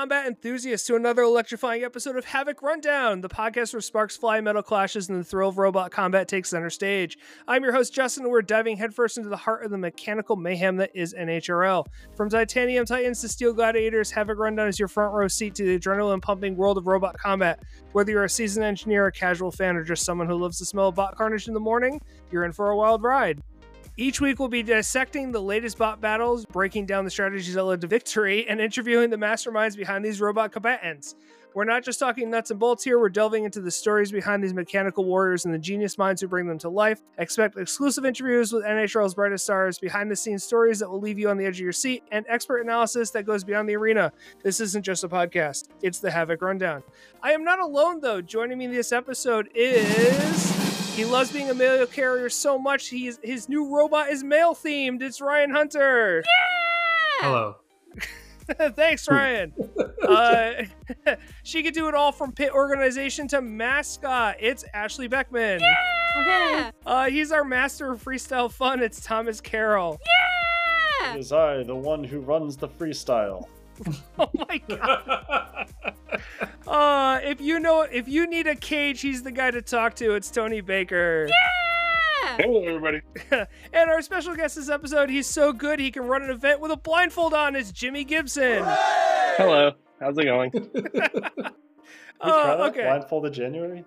combat enthusiasts, to another electrifying episode of Havoc Rundown, the podcast where sparks fly, metal clashes, and the thrill of robot combat takes center stage. I'm your host, Justin, and we're diving headfirst into the heart of the mechanical mayhem that is NHRL. From Titanium Titans to Steel Gladiators, Havoc Rundown is your front row seat to the adrenaline pumping world of robot combat. Whether you're a seasoned engineer, a casual fan, or just someone who loves the smell of bot carnage in the morning, you're in for a wild ride. Each week, we'll be dissecting the latest bot battles, breaking down the strategies that led to victory, and interviewing the masterminds behind these robot combatants. We're not just talking nuts and bolts here, we're delving into the stories behind these mechanical warriors and the genius minds who bring them to life. Expect exclusive interviews with NHRL's brightest stars, behind the scenes stories that will leave you on the edge of your seat, and expert analysis that goes beyond the arena. This isn't just a podcast, it's the Havoc Rundown. I am not alone, though. Joining me this episode is. He loves being a mail carrier so much. He's his new robot is male themed. It's Ryan Hunter. Yeah! Hello. Thanks, Ryan. uh, she could do it all from pit organization to mascot. It's Ashley Beckman. Yeah! Uh, he's our master of freestyle fun. It's Thomas Carroll. Yeah! It is I, the one who runs the freestyle. Oh my god. uh, if you know, if you need a cage, he's the guy to talk to. It's Tony Baker. Yeah! Hello, everybody. And our special guest this episode, he's so good he can run an event with a blindfold on. It's Jimmy Gibson. Hello. How's it going? You try Uh, that okay. blindfolded January?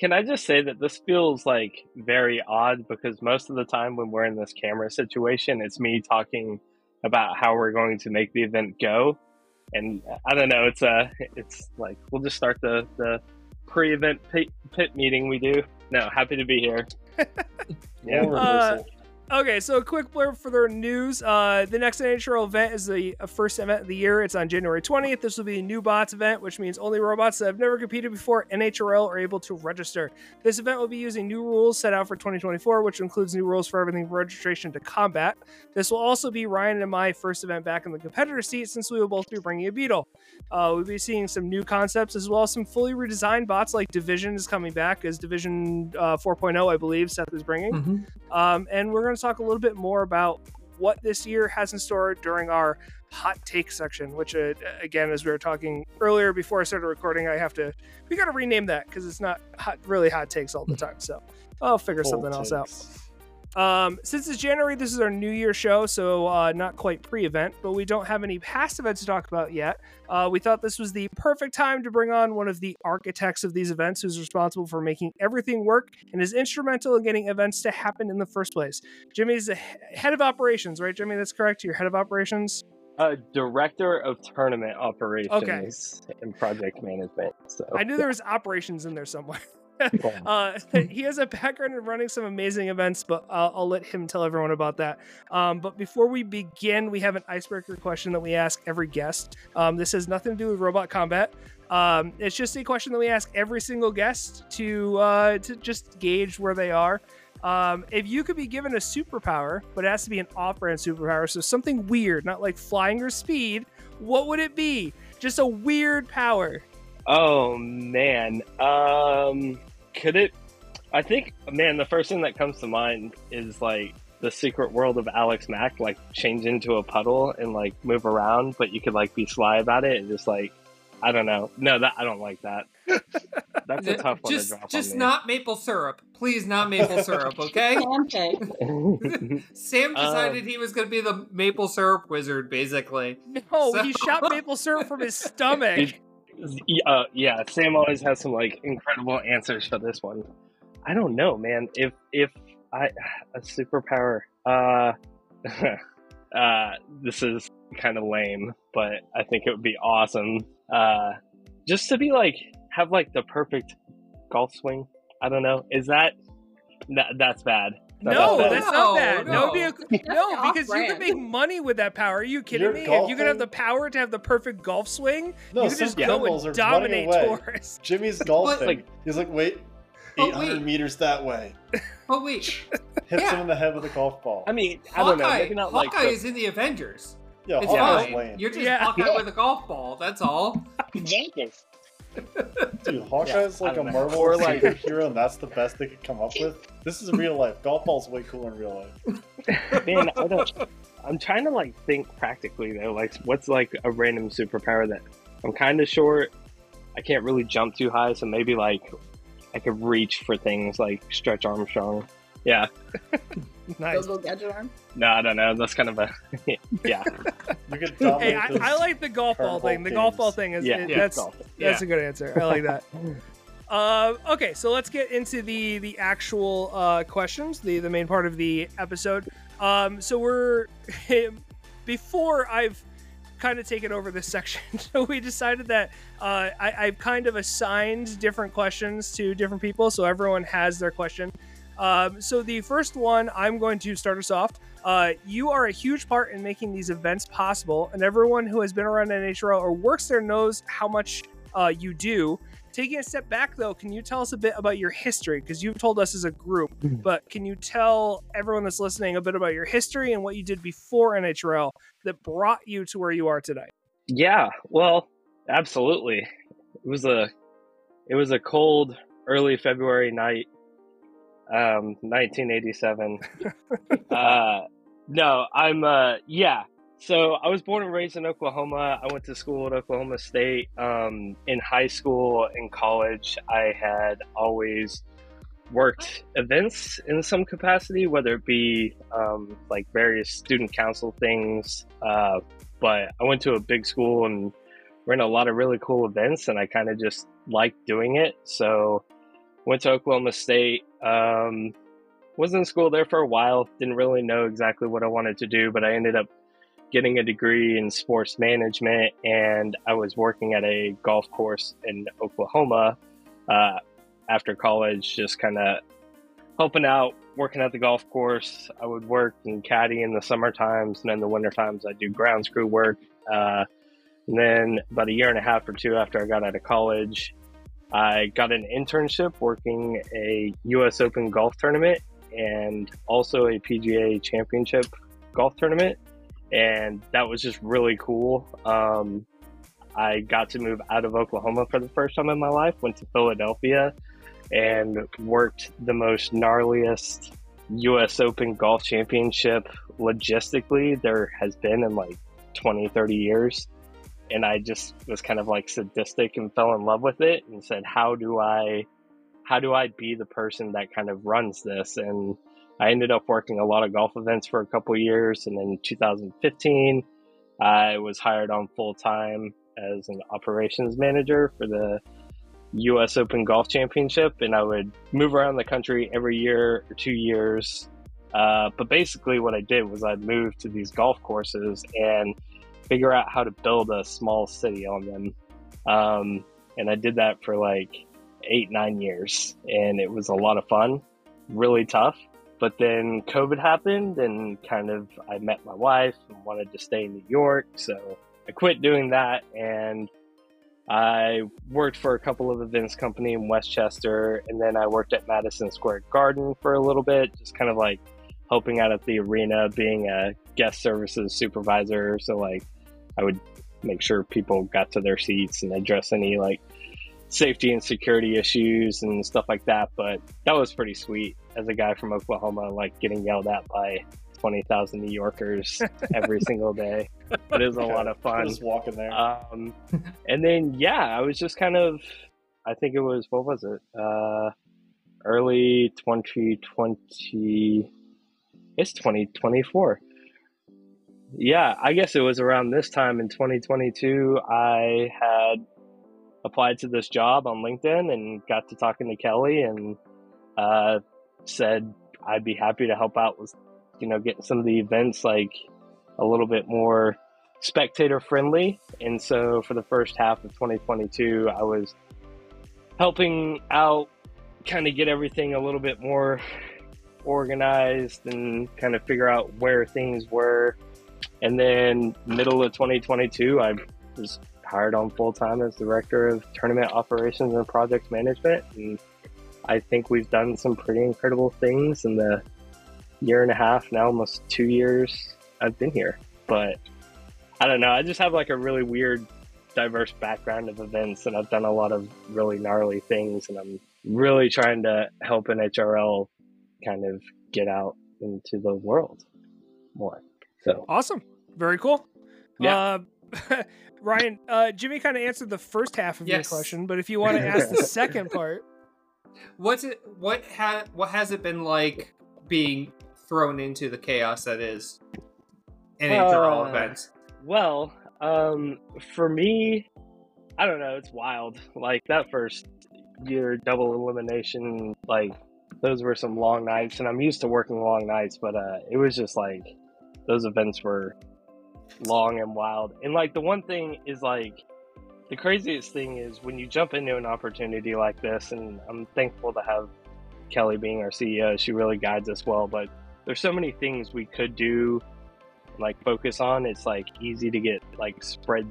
Can I just say that this feels like very odd because most of the time when we're in this camera situation, it's me talking about how we're going to make the event go. And I don't know, it's uh it's like we'll just start the the pre-event pit, pit meeting we do. No, happy to be here. Yeah. Role Uh, reversal. Okay, so a quick blurb for their news. Uh, the next NHRL event is the uh, first event of the year. It's on January 20th. This will be a new bots event, which means only robots that have never competed before NHRL are able to register. This event will be using new rules set out for 2024, which includes new rules for everything from registration to combat. This will also be Ryan and my first event back in the competitor seat since we will both be bringing a Beetle. Uh, we'll be seeing some new concepts as well as some fully redesigned bots like Division is coming back as Division uh, 4.0, I believe Seth is bringing. Mhm. Um, and we're going to talk a little bit more about what this year has in store during our hot take section, which, uh, again, as we were talking earlier before I started recording, I have to, we got to rename that because it's not hot, really hot takes all the time. So I'll figure something else out. Um, since it's January, this is our New Year show, so uh, not quite pre-event, but we don't have any past events to talk about yet. Uh, we thought this was the perfect time to bring on one of the architects of these events, who's responsible for making everything work and is instrumental in getting events to happen in the first place. Jimmy's the head of operations, right, Jimmy? That's correct. You're head of operations. Uh, director of tournament operations okay. and project management. So I knew there was operations in there somewhere. Uh, he has a background in running some amazing events, but I'll, I'll let him tell everyone about that. Um, but before we begin, we have an icebreaker question that we ask every guest. Um, this has nothing to do with robot combat. Um, it's just a question that we ask every single guest to uh, to just gauge where they are. Um, if you could be given a superpower, but it has to be an off-brand superpower, so something weird, not like flying or speed, what would it be? Just a weird power. Oh man, um, could it? I think, man, the first thing that comes to mind is like the secret world of Alex Mack, like change into a puddle and like move around, but you could like be sly about it and just like, I don't know. No, that I don't like that. That's a tough one just, to drop just on not maple syrup. Please, not maple syrup, okay? Pancake. me. Sam Um, decided he was going to be the maple syrup wizard, basically. No, So- he shot maple syrup from his stomach. Yeah, uh, yeah, Sam always has some like incredible answers for this one. I don't know, man. If if I a superpower, uh, uh, this is kind of lame, but I think it would be awesome. Uh, just to be like have like the perfect golf swing. I don't know. Is that that that's bad? No, bad. that's not bad. No, no. be a, no, That's because you can make money with that power. Are you kidding You're me? If you could have the power to have the perfect golf swing, No, you could some just go criminals and are running dominate away. tourists. Jimmy's golfing. like- He's like, wait, Oh, 800 wait. meters that way. Oh, wait. Hits Yeah. him in the head with a golf ball. I mean, I don't know. Hawkeye, Maybe not Hawkeye like the- is in the Avengers. yeah, It's Hawkeye's fine. lame. You're just Yeah. Hawkeye with a golf ball. That's all. exactly. Dude, Hawkeye Yeah, I like a know. Marvel Or, like- superhero, and that's the best they could come up with. This is real life. Golf ball's way cooler in real life. Man, I don't. I'm trying to like think practically though. Like, what's like a random superpower that I'm kind of short. I can't really jump too high, so maybe like I could reach for things like Stretch Armstrong. Yeah. Nice. Go go gadget arm. No, I don't know. That's kind of a yeah. You could Hey, I, I like the golf ball curveball thing. The golf ball thing is Yeah, it- yeah, that's golf. that's Yeah. a good answer. I like that. Uh, okay, so let's get into the the actual uh, questions, the the main part of the episode. Um, so we're before I've kind of taken over this section, so we decided that uh, I, I've kind of assigned different questions to different people, so everyone has their question. Um, so the first one, I'm going to start us off. Uh, you are a huge part in making these events possible, and everyone who has been around NHRL or works there knows how much uh, you do. Taking a step back, though, can you tell us a bit about your history? Because you've told us as a group, Mhm. but can you tell everyone that's listening a bit about your history and what you did before NHRL that brought you to where you are today? Yeah, well, absolutely. It was a it was a cold early February night, um, 1987. uh, no, I'm uh, yeah. So I was born and raised in Oklahoma. I went to school at Oklahoma State. Um, in high school and college, I had always worked events in some capacity, whether it be um, like various student council things. Uh, but I went to a big school and ran a lot of really cool events, and I kind of just liked doing it. So went to Oklahoma State. Um, was in school there for a while. Didn't really know exactly what I wanted to do, but I ended up getting a degree in sports management, and I was working at a golf course in Oklahoma uh, after college, just kind of helping out, working at the golf course. I would work and caddy in the summer times, and then the winter times I do grounds crew work. Uh, and then about a year and a half or two after I got out of college, I got an internship working a U.S. Open golf tournament and also a PGA Championship golf tournament, and that was just really cool. Um, I got to move out of Oklahoma for the first time in my life. Went to Philadelphia and worked the most gnarliest US Open Golf Championship logistically there has been in like 20, 30 years. And I just was kind of like sadistic and fell in love with it and said, how do I, how do I be the person that kind of runs this? And I ended up working a lot of golf events for a couple years. And in 2015, I was hired on full time as an operations manager for the US Open Golf Championship, and I would move around the country every year or two years. Uh, but basically, what I did was I'd move to these golf courses and figure out how to build a small city on them. Um, and I did that for like eight, nine years, and it was a lot of fun, really tough. But then COVID happened, and kind of I met my wife and wanted to stay in New York, so I quit doing that and I worked for a couple of events company in Westchester, and then I worked at Madison Square Garden for a little bit, just kind of like helping out at the arena, being a guest services supervisor. So like, I would make sure people got to their seats and address any like safety and security issues and stuff like that. But that was pretty sweet as a guy from Oklahoma, like getting yelled at by twenty thousand New Yorkers every single day. But it was a lot of fun. Just walking there. Um, and then yeah, I was just kind of, I think it was what was it? Uh, early 2020. It's 2024. Yeah, I guess it was around this time in 2022. I had applied to this job on LinkedIn and got to talking to Kelly and uh, said I'd be happy to help out with, you know, getting some of the events like a little bit more spectator friendly. And so for the first half of 2022, I was helping out, kind of get everything a little bit more organized and kind of figure out where things were. And then middle of 2022, I was hired on full time as director of tournament operations and project management. And I think we've done some pretty incredible things in the year and a half, now almost two years I've been here. But I don't know. I just have like a really weird, diverse background of events, and I've done a lot of really gnarly things, and I'm really trying to help NHRL kind of get out into the world more. So Awesome. Very cool. Yeah. Uh, Ryan, uh, Jimmy kind of answered the first half of your question, but if you want to ask the second part, What's it? What ha? What has it been like being thrown into the chaos that is NHRL Uh, events? Well, um, for me, I don't know. It's wild. Like that first year double elimination, like those were some long nights, and I'm used to working long nights, but uh, it was just like those events were long and wild. And like the one thing is like the craziest thing is when you jump into an opportunity like this, and I'm thankful to have Kelly being our CEO. She really guides us well, but there's so many things we could do like focus on it's like easy to get like spread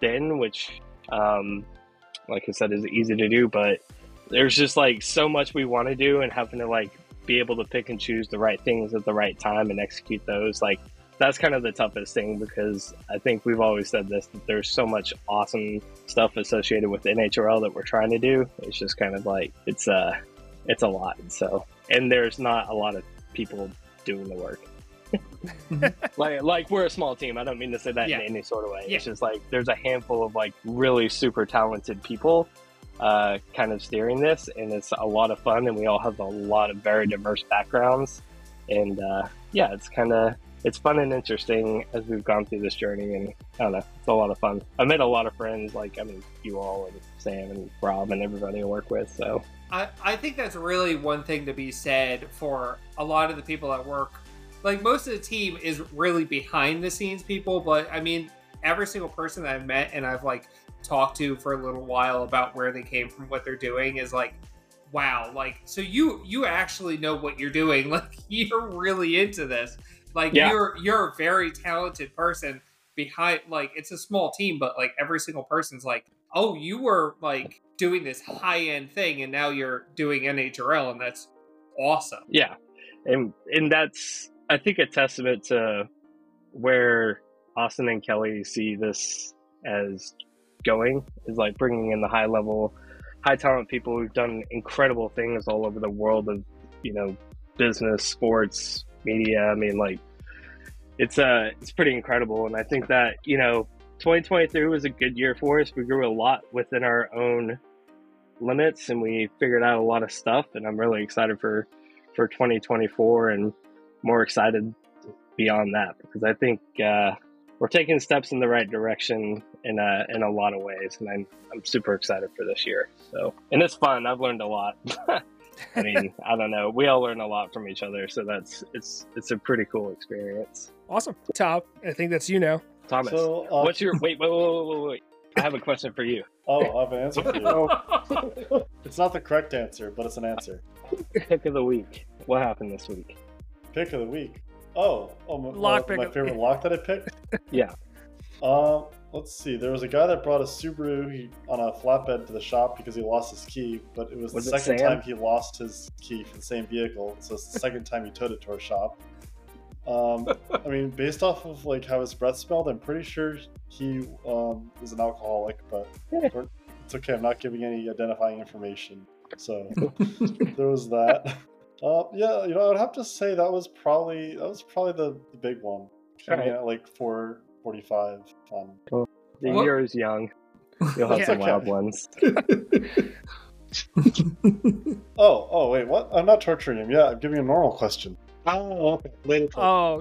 thin which um like i said is easy to do but there's just like so much we want to do and having to like be able to pick and choose the right things at the right time and execute those like that's kind of the toughest thing because i think we've always said this that there's so much awesome stuff associated with nhrl that we're trying to do it's just kind of like it's uh it's a lot so and there's not a lot of people doing the work like like we're a small team. I don't mean to say that Yeah. in any sort of way. Yeah. It's just like there's a handful of like really super talented people uh, kind of steering this, and it's a lot of fun. And we all have a lot of very diverse backgrounds, and uh, yeah, it's kind of it's fun and interesting as we've gone through this journey. And I don't know, it's a lot of fun. I met a lot of friends, like I mean, you all and Sam and Rob and everybody I work with. So I, I think that's really one thing to be said for a lot of the people that work. Like most of the team is really behind the scenes people, but I mean, every single person that I've met and I've like talked to for a little while about where they came from, what they're doing is like, wow, like so you you actually know what you're doing. Like you're really into this. Like Yeah. you're you're a very talented person behind like it's a small team, but like every single person's like, oh, you were like doing this high end thing and now you're doing NHRL and that's awesome. Yeah, and and that's I think a testament to where Austin and Kelly see this as going is like bringing in the high level, high talent people who've done incredible things all over the world of you know business, sports, media. I mean, like it's uh it's pretty incredible, and I think that you know 2023 was a good year for us. We grew a lot within our own limits, and we figured out a lot of stuff, and I'm really excited for for 2024 and more excited beyond that because I think uh, we're taking steps in the right direction in a in a lot of ways, and I'm I'm super excited for this year. So and it's fun. I've learned a lot. I mean, I don't know. We all learn a lot from each other, so that's it's it's a pretty cool experience. awesome. Top, I think that's you now. Thomas, So, uh, what's your wait wait wait wait wait wait? I have a question for you. Oh, I have an answer for you. it's not the correct answer, but it's an answer. Pick of the week. What happened this week? Pick of the week. Oh, oh my, Lock my, my favorite lock that I picked. Yeah. Uh, let's see. There was a guy that brought a Subaru he, on a flatbed to the shop because he lost his key, but it was, was the it second Sam? time he lost his key for the same vehicle, so it's the second time he towed it to our shop. Um, I mean, based off of like how his breath smelled, I'm pretty sure he um, was an alcoholic, but it's okay. I'm not giving any identifying information, so there was that. Uh, yeah, you know, I'd have to say that was probably that was probably the, the big one. Right. I mean, like for 45 um, the year is young. You'll have yeah, some okay. wild ones. Oh oh wait what? I'm not torturing him. Yeah i'm giving a normal question oh okay. Later oh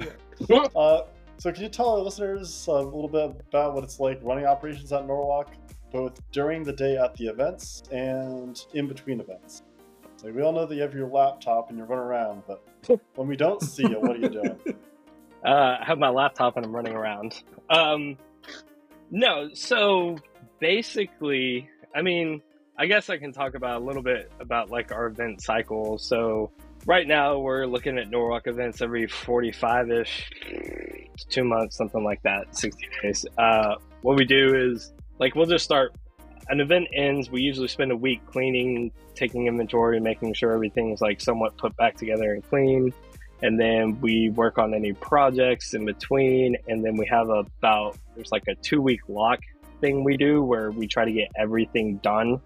uh, so can you tell our listeners uh, a little bit about what it's like running operations at norwalk both during the day at the events and in between events? Like we all know that you have your laptop and you run around, but when we don't see you, what are you doing? Uh, I have my laptop and I'm running around. Um, no, so basically, I mean, I guess I can talk about a little bit about like our event cycle. So right now we're looking at Norwalk events every 45 ish, two months, something like that, 60 days. Uh, what we do is like we'll just start. An event ends. We usually spend a week cleaning, taking inventory, making sure everything's like somewhat put back together and clean and then we work on any projects in between and then we have about there's like a two week lock thing we do where we try to get everything done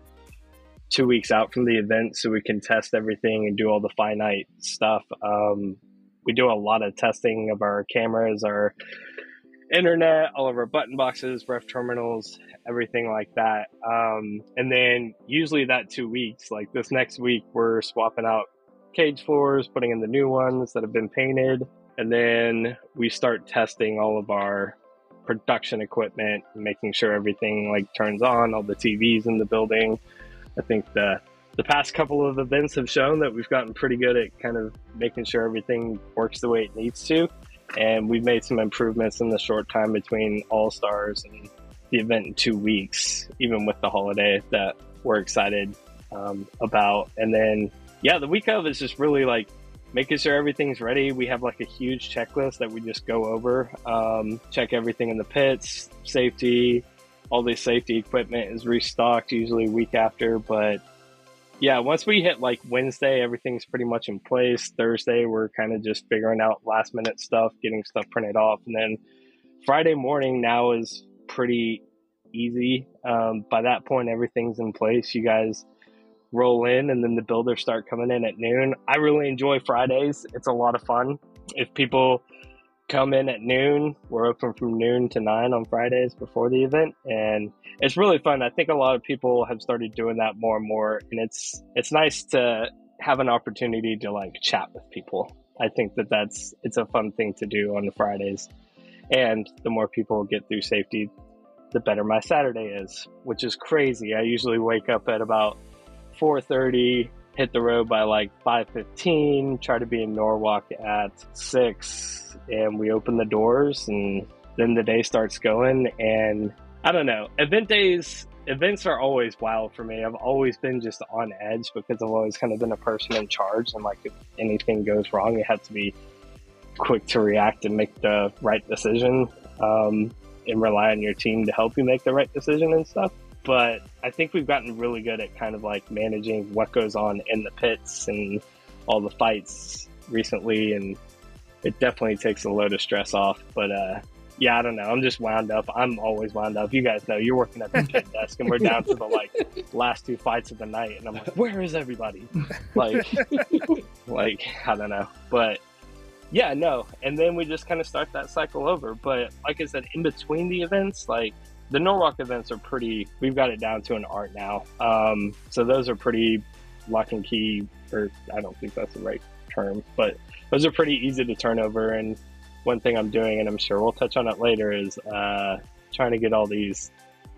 two weeks out from the event so we can test everything and do all the finite stuff um, we do a lot of testing of our cameras, our internet, all of our button boxes, ref terminals, everything like that. Um, and then usually that two weeks, like this next week, we're swapping out cage floors, putting in the new ones that have been painted, and then we start testing all of our production equipment, making sure everything like turns on, all the TVs in the building. I think the the past couple of events have shown that we've gotten pretty good at kind of making sure everything works the way it needs to. And we've made some improvements in the short time between All Stars and the event in two weeks, even with the holiday that we're excited um, about. And then, yeah, the week of is just really like making sure everything's ready. We have like a huge checklist that we just go over, um, check everything in the pits, safety, all the safety equipment is restocked usually week after, but yeah, once we hit like Wednesday, everything's pretty much in place. Thursday, we're kind of just figuring out last minute stuff, getting stuff printed off. And then Friday morning now is pretty easy. Um, by that point, everything's in place. You guys roll in, and then the builders start coming in at noon. I really enjoy Fridays, it's a lot of fun. If people come in at noon. We're open from noon to nine on Fridays before the event, and it's really fun. I think a lot of people have started doing that more and more, and it's it's nice to have an opportunity to like chat with people. I think that that's it's a fun thing to do on the Fridays, and the more people get through safety, the better my Saturday is, which is crazy. I usually wake up at about four thirty hit the road by like 5.15 try to be in norwalk at 6 and we open the doors and then the day starts going and i don't know. Event days events are always wild for me. I've always been just on edge because i've always kind of been a person in charge and like if anything goes wrong you have to be quick to react and make the right decision um, and rely on your team to help you make the right decision and stuff but I think we've gotten really good at kind of like managing what goes on in the pits and all the fights recently, and it definitely takes a load of stress off. But uh, yeah, I don't know. I'm just wound up. I'm always wound up. You guys know you're working at the pit desk, and we're down to the like last two fights of the night, and I'm like, where is everybody? Like, like I don't know, but yeah, no. And then we just kind of start that cycle over. But like I said, in between the events, like the Norwalk events are pretty. We've got it down to an art now. Um, so those are pretty lock and key, or I don't think that's the right term, but those are pretty easy to turn over. And one thing I'm doing, and I'm sure we'll touch on it later, is uh, trying to get all these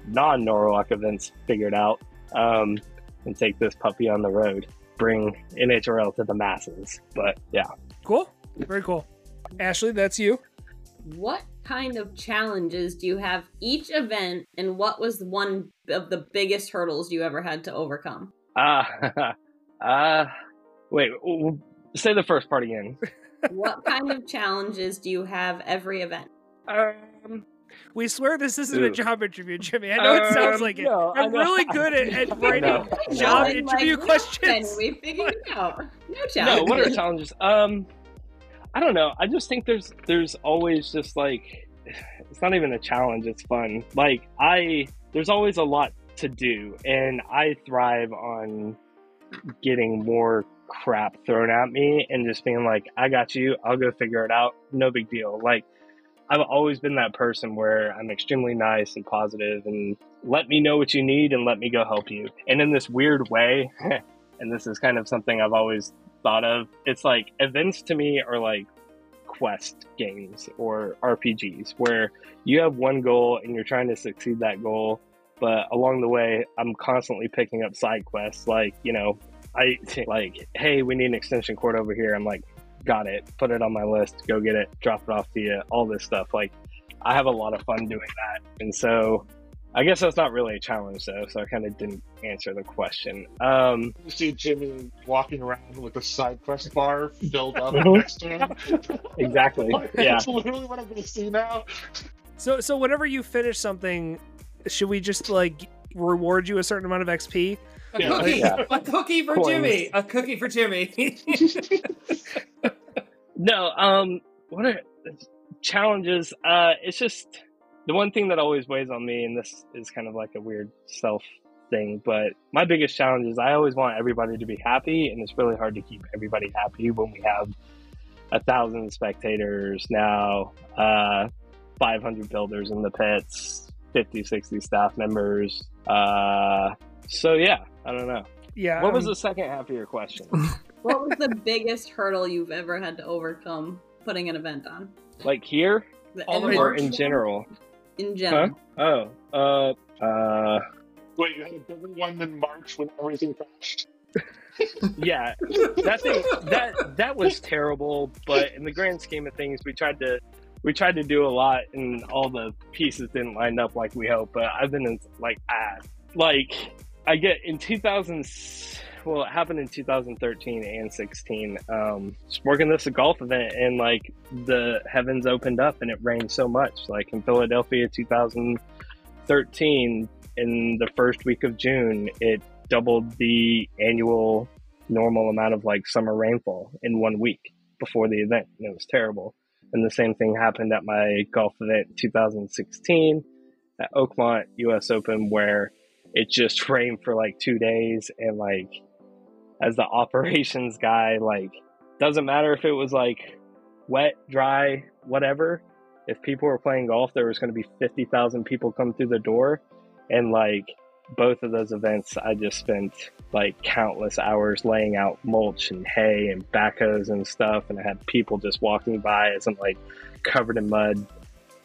non Norwalk events figured out um, and take this puppy on the road, bring NHRL to the masses. But yeah, cool, very cool. Ashley, that's you. What kind of challenges do you have each event, and what was one of the biggest hurdles you ever had to overcome? Ah, uh, uh, wait, say the first part again. what kind of challenges do you have every event? Um, we swear this isn't a job interview, Jimmy. I know it sounds Um, like it. no, I I'm know. really good at, at writing No. job Like, interview no, questions. then we figured it out. No challenges. no, what are challenges? Um, I don't know. I just think there's there's always just like it's not even a challenge. It's fun. Like I there's always a lot to do, and I thrive on getting more crap thrown at me and just being like, I got you. I'll go figure it out. No big deal. Like I've always been that person where I'm extremely nice and positive and let me know what you need and let me go help you. And in this weird way, and this is kind of something I've always thought of, it's like events to me are like quest games or RPGs where you have one goal and you're trying to succeed that goal, but along the way, I'm constantly picking up side quests like, you know, I like, hey, we need an extension cord over here. I'm like, got it, put it on my list, go get it, drop it off to you, all this stuff. Like, I have a lot of fun doing that. And so I guess that's not really a challenge though, so I kind of didn't answer the question. Um, You see Jimmy walking around with a side quest bar filled up Mhm. next to him. exactly. Yeah. That's literally what I'm going to see now. So, so whenever you finish something, should we just like reward you a certain amount of XP? A Yeah. cookie, Yeah. a cookie for Coins. Jimmy, a cookie for Jimmy. No, um, what are challenges? Uh, it's just the one thing that always weighs on me, and this is kind of like a weird self thing, but my biggest challenge is I always want everybody to be happy, and it's really hard to keep everybody happy when we have a thousand spectators now, uh, 500 builders in the pits, 50, 60 staff members. Uh, so yeah, I don't know. Yeah. What was um, the second half of your question? What was the biggest hurdle you've ever had to overcome putting an event on? like here The All or in general? In general. Oh, uh, uh, Wait, you had a bigger one than March when everything crashed. yeah, that thing that that was terrible. But in the grand scheme of things, we tried to we tried to do a lot, and all the pieces didn't line up like we hoped. But I've been in like ah, like I get in 2000. Well, it happened in 2013 and 16. Um, working this golf event, and like the heavens opened up, and it rained so much. Like in Philadelphia, 2013, in the first week of June, it doubled the annual normal amount of like summer rainfall in one week before the event, and it was terrible. And the same thing happened at my golf event 2016 at Oakmont US Open, where it just rained for like two days, and like as the operations guy, like doesn't matter if it was like wet, dry, whatever. If people were playing golf, there was going to be 50,000 people come through the door. And like both of those events, I just spent like countless hours laying out mulch and hay and backhoes and stuff. And I had people just walking by as I'm like covered in mud,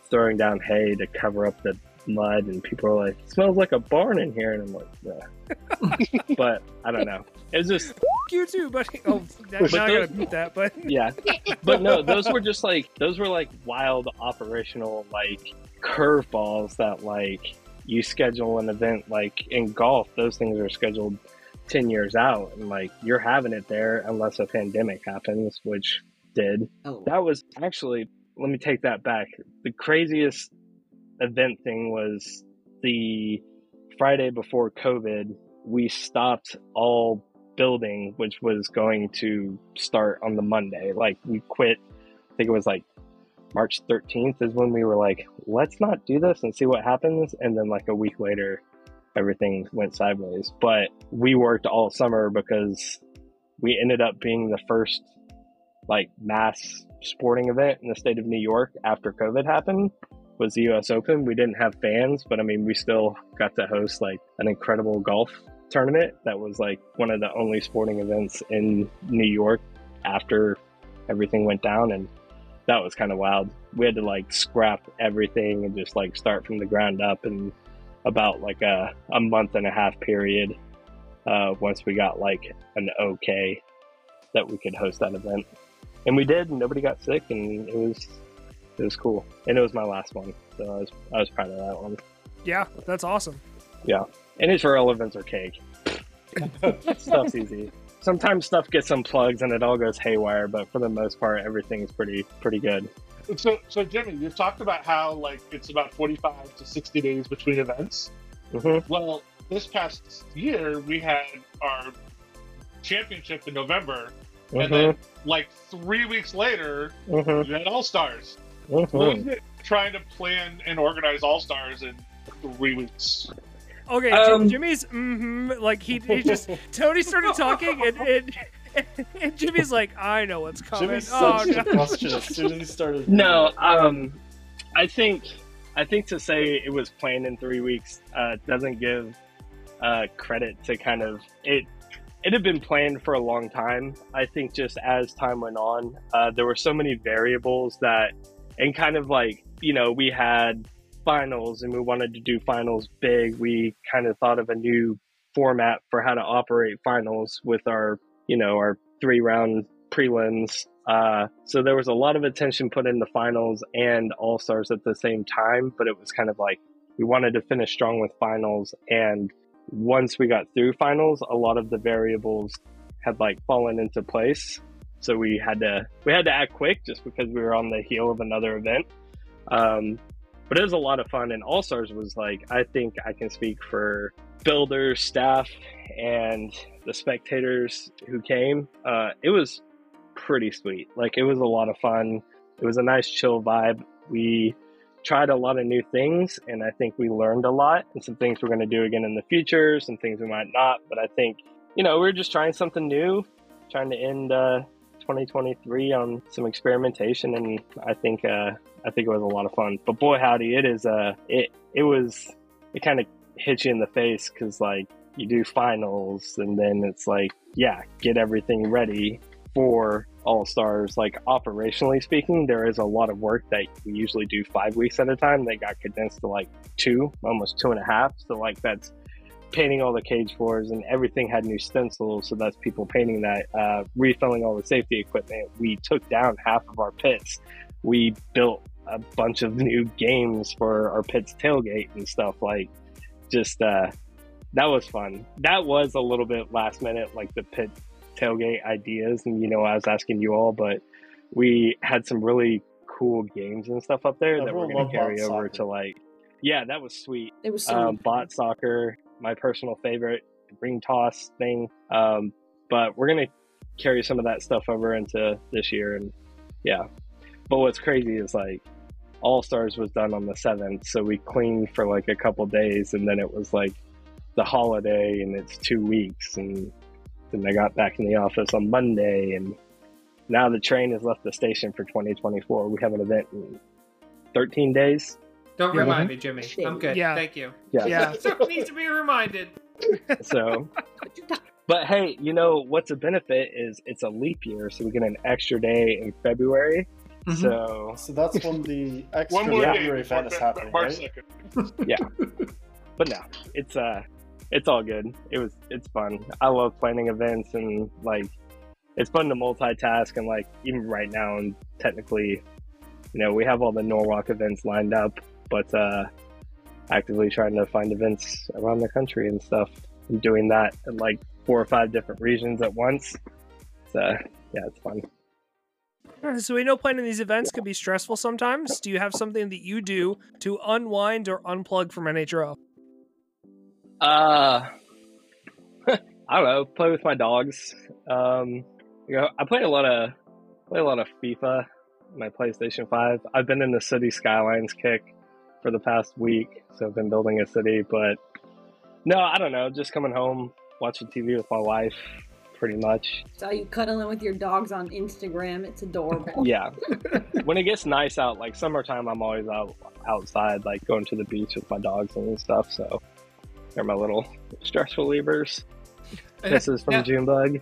throwing down hay to cover up the mud. And people are like, smells like a barn in here. And I'm like, yeah. but I don't know. It was just, you too, buddy. Oh, now, But now I gotta beat that. But yeah. But no, those were just like, those were like wild operational, like curveballs that like you schedule an event like in golf, those things are scheduled 10 years out. And like you're having it there unless a pandemic happens, which did. Oh, That was actually, let me take that back. The craziest event thing was the Friday before COVID, we stopped all building, which was going to start on the Monday. Like we quit, I think it was like March 13th is when we were like, let's not do this and see what happens. And then like a week later, everything went sideways. But we worked all summer because we ended up being the first like mass sporting event in the state of New York after COVID happened was the US Open. We didn't have fans, but I mean, we still got to host like an incredible golf tournament that was like one of the only sporting events in New York after everything went down. And that was kind of wild. We had to like scrap everything and just like start from the ground up and about like a, a month and a half period uh, once we got like an okay that we could host that event. And we did, and nobody got sick, and it was it was cool. And it was my last one, so I was I was proud of that one. yeah, that's awesome. And NHRL events are cake. Stuff's easy. Sometimes stuff gets unplugged and it all goes haywire, but for the most part, everything's pretty pretty good. So, so Jimmy, you've talked about how like it's about forty-five to sixty days between events. hmm Well, this past year we had our championship in November, and then like three weeks later hmm we had All Stars. hmm What trying to plan and organize All Stars in three weeks? Okay, Um, Jimmy's mm-hmm, like he, he just Tony started talking and, and, and Jimmy's like, I know what's coming. Jimmy oh, such no. question as soon as started. No, um, I think I think to say it was planned in three weeks uh, doesn't give uh, credit to kind of it. It had been planned for a long time. I think just as time went on, uh, there were so many variables that, and kind of like you know, we had finals and we wanted to do finals big. We kind of thought of a new format for how to operate finals with our you know our three round prelims. Uh, so there was a lot of attention put in the finals and all stars at the same time, but it was kind of like we wanted to finish strong with finals. And once we got through finals, a lot of the variables had like fallen into place. So we had to we had to act quick just because we were on the heel of another event. Um, but it was a lot of fun, and All Stars was like I think I can speak for builders, staff, and the spectators who came. Uh, it was pretty sweet. Like it was a lot of fun. It was a nice chill vibe. We tried a lot of new things and I think we learned a lot and some things we're going to do again in the future, some things we might not, but I think, you know, we're just trying something new, trying to end uh 2023 on some experimentation, and I think uh, I think it was a lot of fun. But boy, howdy, it is. Uh, it it was it kind of hits you in the face because like you do finals, and then it's like yeah, get everything ready for all stars like operationally speaking there is a lot of work that we usually do five weeks at a time that got condensed to like two almost two and a half so like that's painting all the cage floors and everything had new stencils so that's people painting that uh, refilling all the safety equipment. We took down half of our pits. We built a bunch of new games for our pits tailgate and stuff like just uh that was fun. That was a little bit last minute like the pit tailgate ideas and you know i was asking you all but we had some really cool games and stuff up there that we're going to carry over soccer. to like yeah that was sweet. It was so um, bot soccer, my personal favorite, ring toss thing. Um, but we're gonna carry some of that stuff over into this year, and yeah. But what's crazy is like All Stars was done on the seventh, so we cleaned for like a couple days, and then it was like the holiday, and it's two weeks, and then I got back in the office on Monday, and now the train has left the station for 2024. We have an event in 13 days. Don't Yeah. remind me, Jimmy. I'm good. Yeah. Thank you. Yeah. Yeah. Someone needs to be reminded. So But hey, you know what's a benefit is it's a leap year, so we get an extra day in February. Mhm. So So that's when the extra One more day February before event is happening, March right? yeah. but no, it's uh it's all good. It was it's fun. I love planning events and like it's fun to multitask and like even right now and technically you know, we have all the Norwalk events lined up, but uh actively trying to find events around the country and stuff. And doing that in like four or five different regions at once. So yeah, it's fun. So we know planning these events can be stressful sometimes. Do you have something that you do to unwind or unplug from NHRL? Uh, I don't know. Play with my dogs. Um, you know, I play a lot of play a lot of FIFA. My PlayStation Five. I've been in the City Skylines kick for the past week, so I've been building a city. But no, I don't know. Just coming home, watching TV with my wife, pretty much. Saw you cuddling with your dogs on Instagram. It's adorable. Yeah. when it gets nice out, like summertime, I'm always out outside, like going to the beach with my dogs and stuff. So they're my little stress relievers. This is from now, Junebug.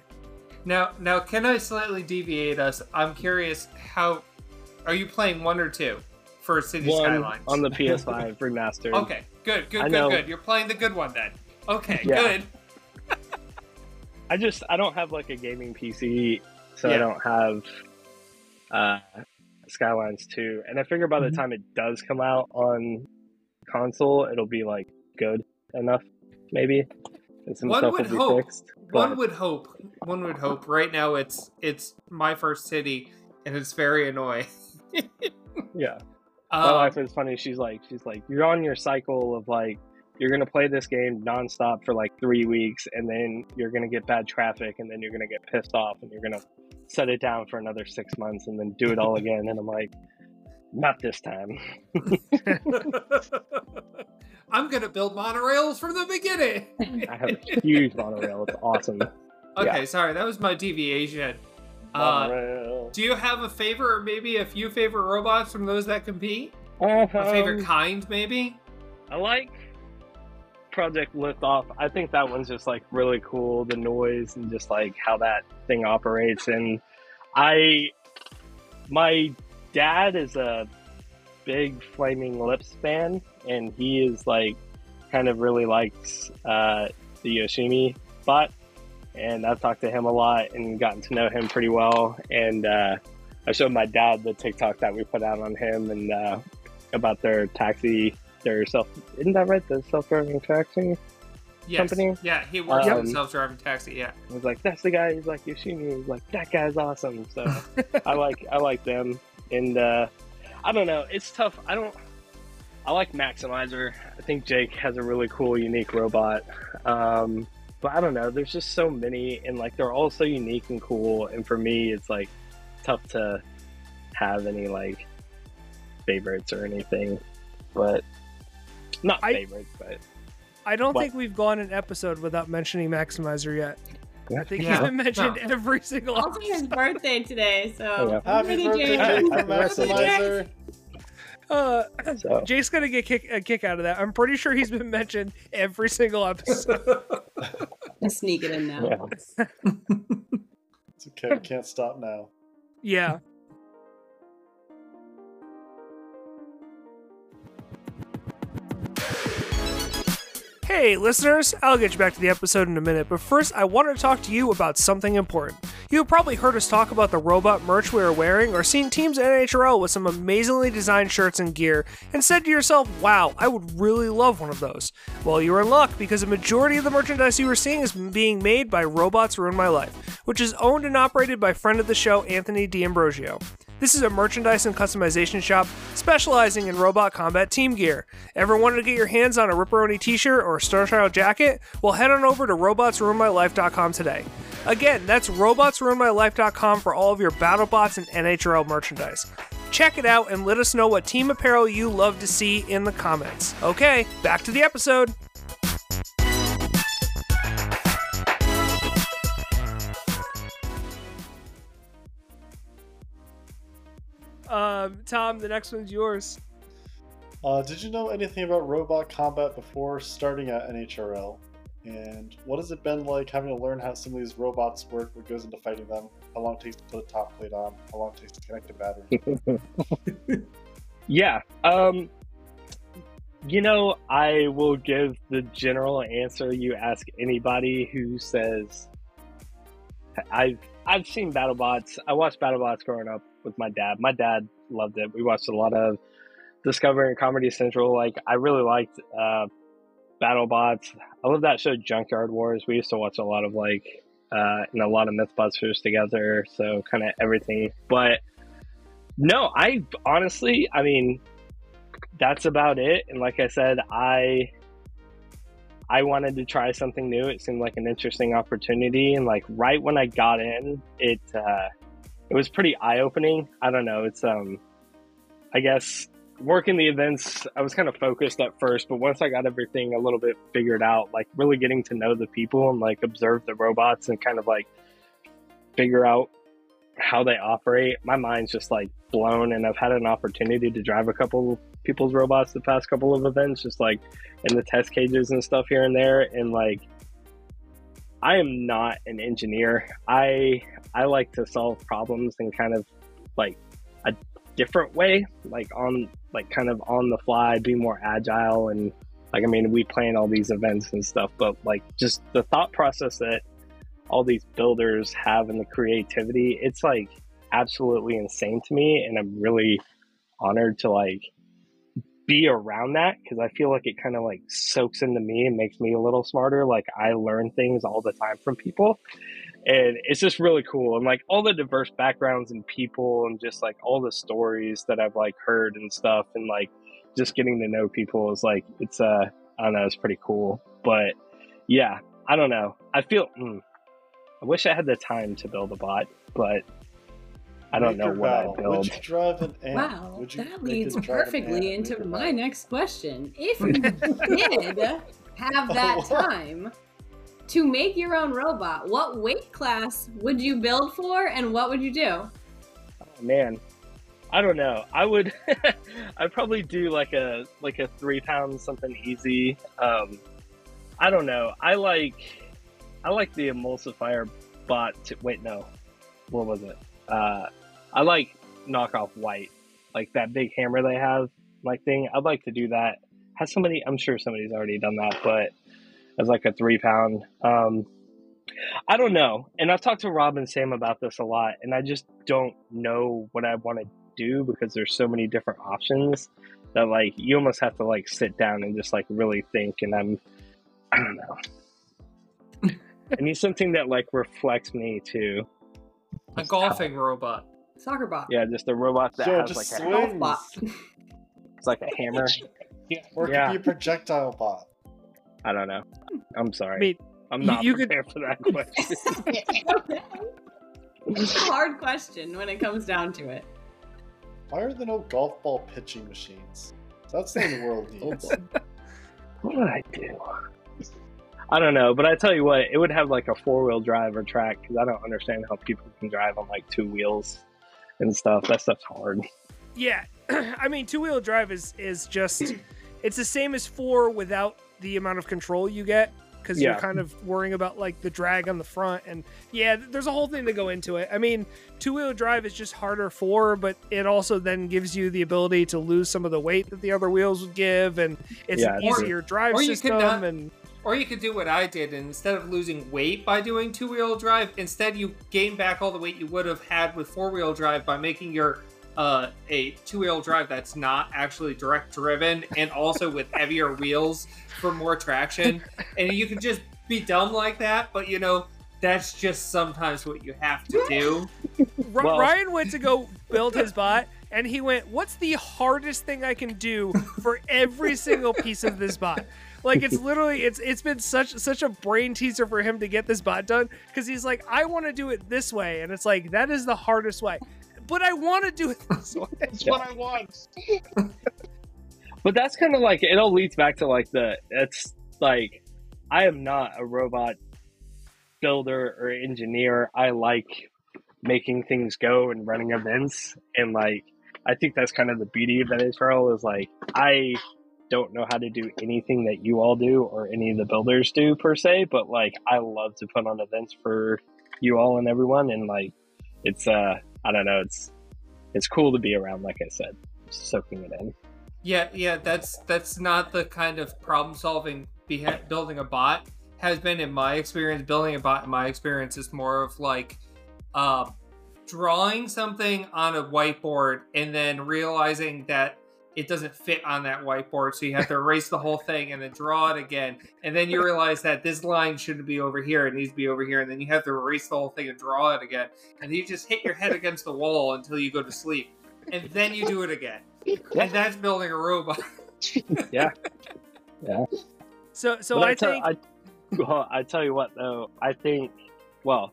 now, now, can I slightly deviate us? I'm curious. How are you playing one or two for City One Skylines? on the PS5 remastered. Okay, good, good, I good, know. good. You're playing the good one then. Okay, Yeah. good. I just I don't have like a gaming PC, so I don't have uh, Skylines 2. And I figure by the Mm-hmm. time it does come out on console, it'll be like good enough, maybe. And some One stuff would will be hope. fixed. One but- would hope. One would hope. Right now, it's it's my first city, and it's very annoying. yeah. My Um, wife is funny. She's like, she's like, you're on your cycle of like, you're gonna play this game nonstop for like three weeks, and then you're gonna get bad traffic, and then you're gonna get pissed off, and you're gonna set it down for another six months, and then do it all again. And I'm like, not this time. I'm gonna build monorails from the beginning. I have a huge monorail. It's awesome. Okay, sorry, that was my deviation. Uh, do you have a favorite, or maybe a few favorite robots from those that compete? Um, A favorite kind, maybe? I like Project Liftoff. I think that one's just like really cool. The noise and just like how that thing operates. And I, my dad is a big Flaming Lips fan, and he is like kind of really likes uh, the Yoshimi bot. And I've talked to him a lot and gotten to know him pretty well. And uh, I showed my dad the TikTok that we put out on him and uh, about their taxi their self isn't that right the self-driving taxi Yes. Company? Yeah, he works Um, on self-driving taxi. Yeah. I was like that's the guy He's like Yoshimi he's like that guy's awesome so I like I like them and uh I don't know it's tough I don't I like Maximizer I think Jake has a really cool unique robot um but I don't know there's just so many and like they're all so unique and cool and for me it's like tough to have any like favorites or anything but not I- favorites but I don't What? think we've gone an episode without mentioning Maximizer yet. I think Yeah. he's been mentioned No. every single Also his birthday today, so Oh, yeah. Happy Pretty birthday, Jake. Jake, Happy birthday, Maximizer. Uh, So Jake's gonna get kick, a kick out of that. I'm pretty sure he's been mentioned every single episode. Sneak it in now. yeah. It's okay, we can't stop now. yeah. Hey, listeners, I'll get you back to the episode in a minute, but first, I want to talk to you about something important. You have probably heard us talk about the robot merch we are wearing or seen teams at NHRL with some amazingly designed shirts and gear and said to yourself, wow, I would really love one of those. Well, you're in luck because a majority of the merchandise you are seeing is being made by Robots Ruin My Life, which is owned and operated by friend of the show, Anthony D'Ambrosio. This is a merchandise and customization shop specializing in robot combat team gear. Ever wanted to get your hands on a Ripperoni t-shirt or a Star Child jacket? Well, head on over to robotsruinmylife.com today. Again, that's robotsruinmylife.com for all of your BattleBots and NHRL merchandise. Check it out and let us know what team apparel you love to see in the comments. Okay, back to the episode. Um, Tom, the next one's yours. Uh, did you know anything about robot combat before starting at NHRL? And what has it been like having to learn how some of these robots work, what goes into fighting them, how long it takes to put a top plate on, how long it takes to connect a battery? Yeah. Um you know, I will give the general answer you ask anybody who says I've I've seen BattleBots. I watched BattleBots growing up with my dad. My dad loved it. We watched a lot of Discovery and Comedy Central. Like I really liked uh BattleBots. I love that show Junkyard Wars. We used to watch a lot of like uh and a lot of Mythbusters together, so kind of everything. But no, I honestly, I mean, that's about it. And like I said, I I wanted to try something new. It seemed like an interesting opportunity, and like right when I got in, it uh, it was pretty eye opening. I don't know. It's um, I guess working the events, I was kind of focused at first, but once I got everything a little bit figured out, like really getting to know the people and like observe the robots and kind of like figure out how they operate, my mind's just like blown. And I've had an opportunity to drive a couple people's robots the past couple of events, just like in the test cages and stuff here and there. And like, I am not an engineer. I I like to solve problems in kind of like a different way, like on like kind of on the fly, be more agile and like I mean we plan all these events and stuff, but like just the thought process that all these builders have and the creativity, it's like absolutely insane to me and I'm really honored to like be around that because I feel like it kind of like soaks into me and makes me a little smarter. Like I learn things all the time from people. And it's just really cool. And like all the diverse backgrounds and people and just like all the stories that I've like heard and stuff and like just getting to know people is like it's uh I don't know, it's pretty cool. But yeah, I don't know. I feel mm, I wish I had the time to build a bot, but I don't know Maker what battle. I build. Would you drive an ant? Wow, Would you that make leads it drive an perfectly into my battle. next question. If you did have that time to make your own robot, what weight class would you build for and what would you do? man i don't know i would i'd probably do like a like a three pound something easy um i don't know i like i like the emulsifier bot to, wait no what was it uh i like knockoff white like that big hammer they have like thing i'd like to do that has somebody i'm sure somebody's already done that but as like a three pound um I don't know. And I've talked to Rob and Sam about this a lot, and I just don't know what I want to do because there's so many different options that like you almost have to like sit down and just like really think and I'm I don't know. I need something that like reflects me too. A golfing robot. Soccer bot. Yeah, just a robot that Yo, has just like a swing. Golf bot. it's like a hammer. Yeah. Or it Yeah. could be a projectile bot. I don't know. I'm sorry. I mean, I'm not you could- prepared for that question. it's a hard question when it comes down to it. Why are there no golf ball pitching machines? That's the the world needs. what would I do? I don't know, but I tell you what, it would have like a four wheel drive or track because I don't understand how people can drive on like two wheels and stuff. That stuff's hard. Yeah, I mean, two wheel drive is is just it's the same as four without the amount of control you get because you're kind of worrying about like the drag on the front and yeah, there's a whole thing to go into it. I mean, two wheel drive is just harder for, but it also then gives you the ability to lose some of the weight that the other wheels would give, and it's Yeah, an it's easier drive or you could system. not- and Or you could do what I did, and instead of losing weight by doing two wheel drive, instead you gain back all the weight you would have had with four wheel drive by making your uh, a two wheel drive that's not actually direct driven, and also with heavier wheels for more traction. And you can just be dumb like that, but you know that's just sometimes what you have to do. Ry- Well- Ryan went to go build his bot, and he went, "What's the hardest thing I can do for every single piece of this bot?" Like it's literally it's it's been such such a brain teaser for him to get this bot done because he's like, "I want to do it this way," and it's like that is the hardest way, but I want to do it this way. That's what I want. But that's kind of like it all leads back to like the it's like I am not a robot builder or engineer. I like making things go and running events and like I think that's kind of the beauty of NHRL is like I don't know how to do anything that you all do or any of the builders do per se, but like I love to put on events for you all and everyone and like it's uh I don't know, it's it's cool to be around like I said, soaking it in. Yeah, yeah, that's that's not the kind of problem solving beha- building a bot has been in my experience. Building a bot in my experience is more of like uh, drawing something on a whiteboard and then realizing that it doesn't fit on that whiteboard, so you have to erase the whole thing and then draw it again. And then you realize that this line shouldn't be over here; it needs to be over here. And then you have to erase the whole thing and draw it again. And you just hit your head against the wall until you go to sleep, and then you do it again. And that's building a robot. Yeah, yeah. So so But I tell, think I, well, I tell you what though, I think, well,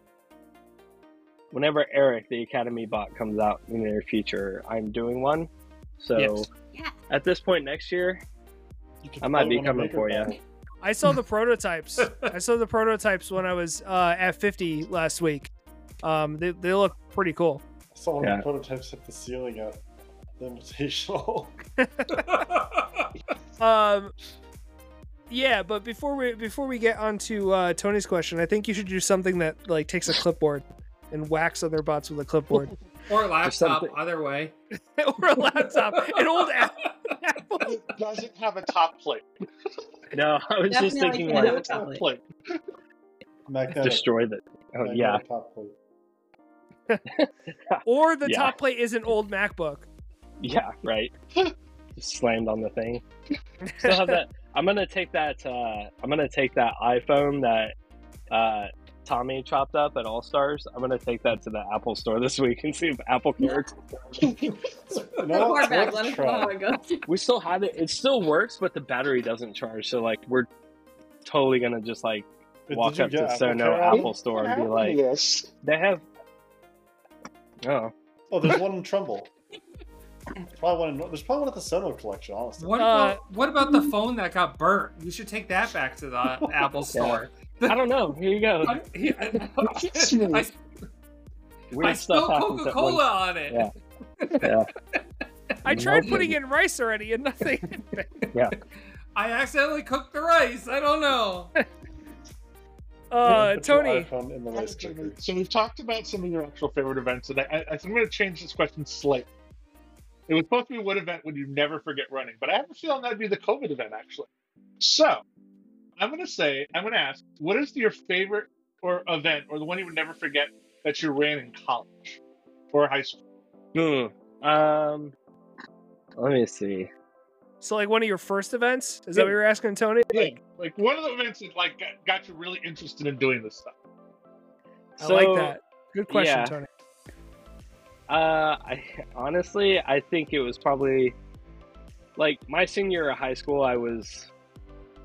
whenever Eric, the Academy bot, comes out in the near future, I'm doing one. So Yes. Yeah. at this point next year, I might be coming for you. I saw the prototypes. I saw the prototypes when I was uh, at 50 last week. Um, they they look pretty cool. I saw Yeah. the prototypes hit the ceiling at the Invitational. Um, yeah, but before we before we get onto uh, Tony's question, I think you should do something that like takes a clipboard and whacks other bots with a clipboard or a laptop, something- either way. or a laptop, an old Apple. It doesn't have a top plate. no, I was just thinking can't like a top plate. plate. Destroy the. Oh magnetic yeah, Top plate. Or the Yeah. top plate is an old MacBook. yeah, right. Just slammed on the thing. Still have that. I'm gonna take that. Uh, I'm gonna take that iPhone that uh, Tommy chopped up at All Stars. I'm gonna take that to the Apple store this week and see if Apple cares. You know Or Let's know how it goes. We still have it. It still works, but the battery doesn't charge. So like, we're totally gonna just like Did walk up to Apple Sono Care? Apple store and be like, yes. they have. Oh, Oh, there's one in Trumbull. There's probably one. In, there's probably one at the Sono collection. Honestly, What Uh, about what about the phone that got burnt? You should take that back to the Apple store. I don't know. Here you go. I, I, I, Weird I stuff spilled Coca Cola on it. Yeah. Yeah. I tried putting in rice already and nothing. yeah. I accidentally cooked the rice. I don't know. Uh, Tony, in the rice cooker. So we've talked about some of your actual favorite events, and I, I, I think I'm going to change this question slightly. It was supposed to be what event would you never forget running, but I have a feeling that'd be the COVID event actually. So I'm going to say, I'm going to ask, what is your favorite or event or the one you would never forget that you ran in college or high school? Hmm. Um. Let me see. so like one of your first events? Is that what you're asking, Tony? Like, like one of the events that like got, got you really interested in doing this stuff. I like that. Good question, yeah. Tony. Uh, I honestly, I think it was probably like my senior year of high school. I was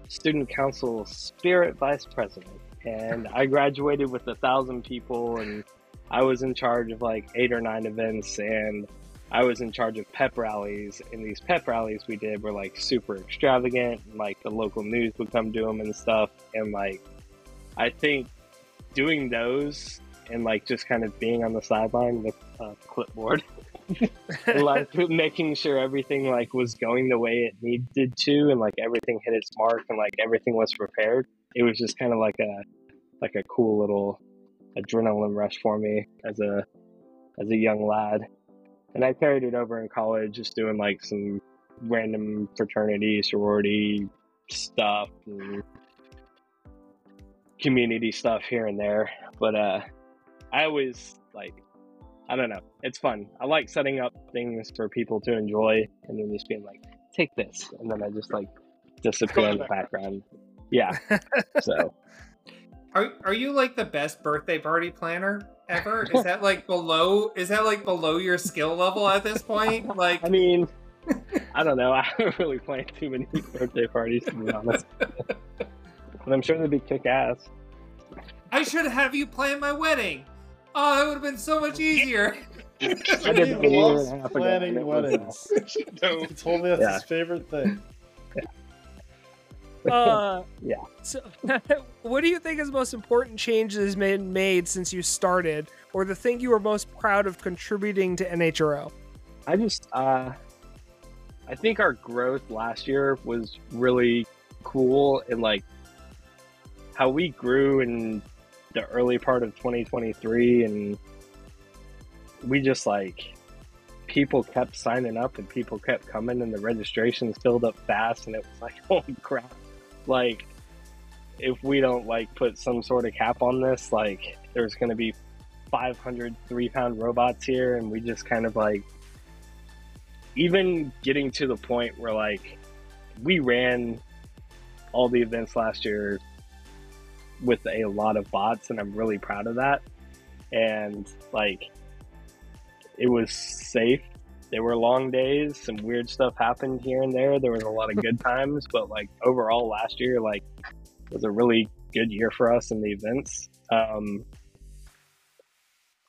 student council spirit vice president, and I graduated with a thousand people, and I was in charge of like eight or nine events. And I was in charge of pep rallies, and these pep rallies we did were like super extravagant. And, like the local news would come to them and stuff, and like I think doing those and like just kind of being on the sideline with a clipboard, like making sure everything like was going the way it needed to, and like everything hit its mark, and like everything was prepared. It was just kind of like a like a cool little adrenaline rush for me as a as a young lad and I carried it over in college, just doing like some random fraternity, sorority stuff and community stuff here and there. But uh, I always like, I don't know, it's fun. I like setting up things for people to enjoy and then just being like, take this. And then I just like disappear in the background. Yeah. so. Are, are you like the best birthday party planner? ever? Is that like below? Is that like below your skill level at this point? Like, I mean, I don't know. I haven't really planned too many birthday parties to be honest, but I'm sure they'd be kick ass. I should have you plan my wedding. Oh, that would have been so much easier. I did he loves planning weddings. no. He told me that's yeah. his favorite thing. Uh, yeah. So, what do you think is the most important changes been made since you started, or the thing you were most proud of contributing to NHRL? I just, uh, I think our growth last year was really cool, and like how we grew in the early part of 2023, and we just like people kept signing up and people kept coming and the registrations filled up fast and it was like holy crap. Like if we don't like put some sort of cap on this like there's going to be 500 three pound robots here and we just kind of like even getting to the point where like we ran all the events last year with a lot of bots and i'm really proud of that and like it was safe there were long days. Some weird stuff happened here and there. There was a lot of good times, but like overall, last year like was a really good year for us in the events. Um,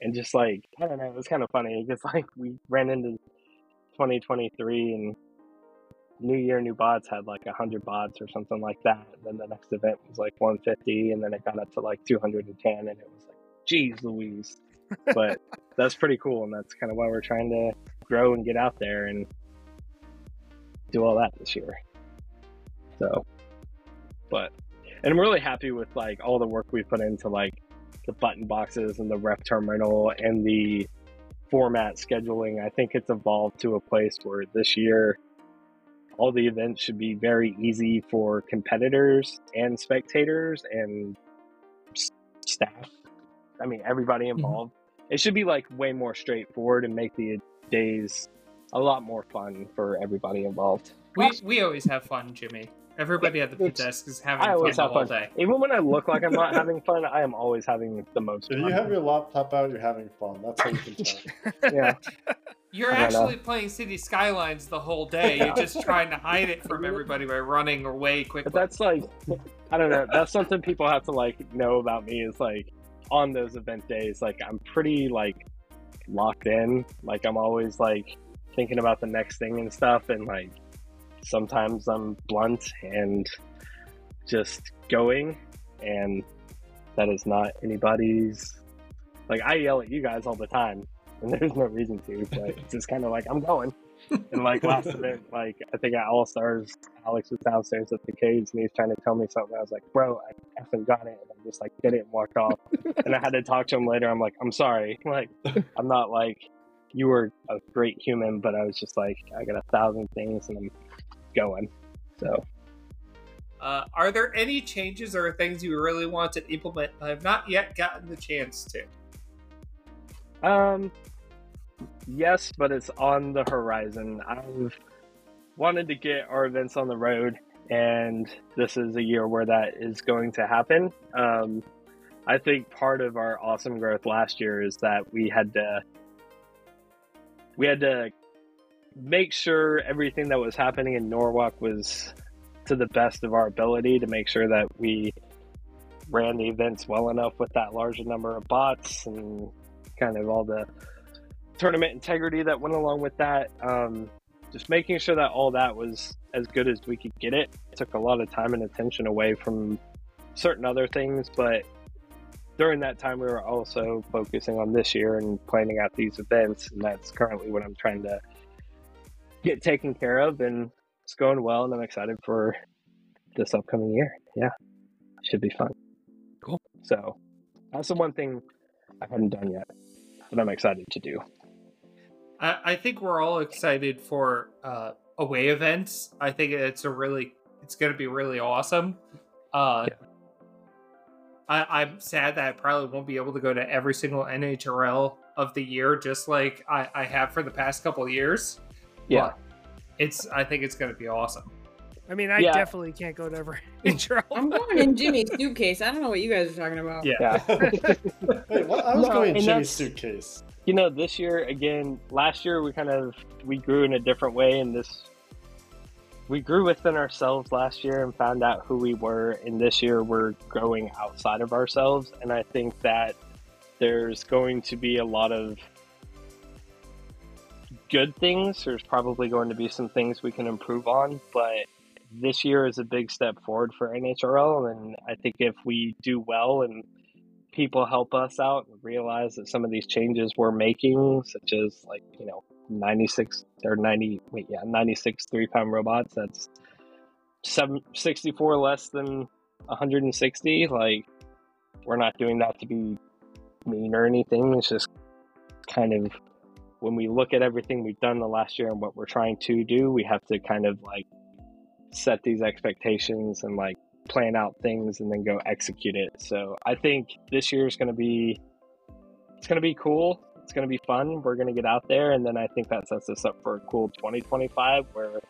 and just like I don't know, it was kind of funny because like we ran into 2023 and New Year, new bots had like 100 bots or something like that. And then the next event was like 150, and then it got up to like 210, and it was like, geez Louise. But that's pretty cool, and that's kind of why we're trying to grow and get out there and do all that this year. So, but, and I'm really happy with like all the work we put into like the button boxes and the ref terminal and the format scheduling. I think it's evolved to a place where this year all the events should be very easy for competitors and spectators and staff. I mean, everybody mm-hmm. involved. Mm-hmm. It should be like way more straightforward and make the days a lot more fun for everybody involved. We we always have fun, Jimmy. Everybody at the pit desk is having I always fun have fun. Day. Even when I look like I'm not having fun, I am always having the most. If fun. you have your laptop out, you're having fun. That's how you can tell. yeah. You're uh, actually know. playing City Skylines the whole day. You're just trying to hide it from everybody by running away quickly. But that's like, I don't know. That's something people have to like know about me. Is like on those event days, like I'm pretty like locked in. Like I'm always like thinking about the next thing and stuff, and like sometimes I'm blunt and just going, and that is not anybody's. Like I yell at you guys all the time, and there's no reason to, but it's just kind of like I'm going. and like last event, like I think at All Stars, Alex was downstairs at the cage and he was trying to tell me something. I was like, "Bro, I haven't got it," and I'm just like did it and walked off. and I had to talk to him later. I'm like, "I'm sorry. Like, I'm not like you were a great human, but I was just like, I got a thousand things and I'm going." So. Uh, are there any changes or things you really want to implement that have not yet gotten the chance to? Um, yes, but it's on the horizon. I've wanted to get our events on the road, and this is a year where that is going to happen. Um, I think part of our awesome growth last year is that we had to we had to make sure everything that was happening in Norwalk was to the best of our ability to make sure that we ran the events well enough with that larger number of bots and kind of all the tournament integrity that went along with that. Um, just making sure that all that was as good as we could get it. it took a lot of time and attention away from certain other things, but during that time we were also focusing on this year and planning out these events and that's currently what I'm trying to get taken care of and it's going well and I'm excited for this upcoming year. Yeah. Should be fun. Cool. So that's the one thing I haven't done yet, but I'm excited to do. I, I think we're all excited for uh, away events. I think it's a really, it's going to be really awesome. Uh, Yeah. I, I'm sad that I probably won't be able to go to every single NHRL of the year, just like I, I have for the past couple of years. Yeah. But it's, I think it's going to be awesome. I mean, I Yeah. definitely can't go to every intro. I'm going in Jimmy's suitcase. I don't know what you guys are talking about. Yeah. Yeah. Wait, what? I was No, going in Jimmy's suitcase. You know, this year again, last year we kind of we grew in a different way and this we grew within ourselves last year and found out who we were and this year we're growing outside of ourselves and I think that there's going to be a lot of good things. There's probably going to be some things we can improve on, but this year is a big step forward for NHRL and I think if we do well and people help us out and realize that some of these changes we're making, such as like, you know, 96 or 90, wait, yeah, 96 three pound robots, that's seven, 64 less than 160. Like, we're not doing that to be mean or anything. It's just kind of when we look at everything we've done the last year and what we're trying to do, we have to kind of like set these expectations and like plan out things and then go execute it. So I think this year is going to be it's going to be cool. It's going to be fun. We're going to get out there and then I think that sets us up for a cool 2025 where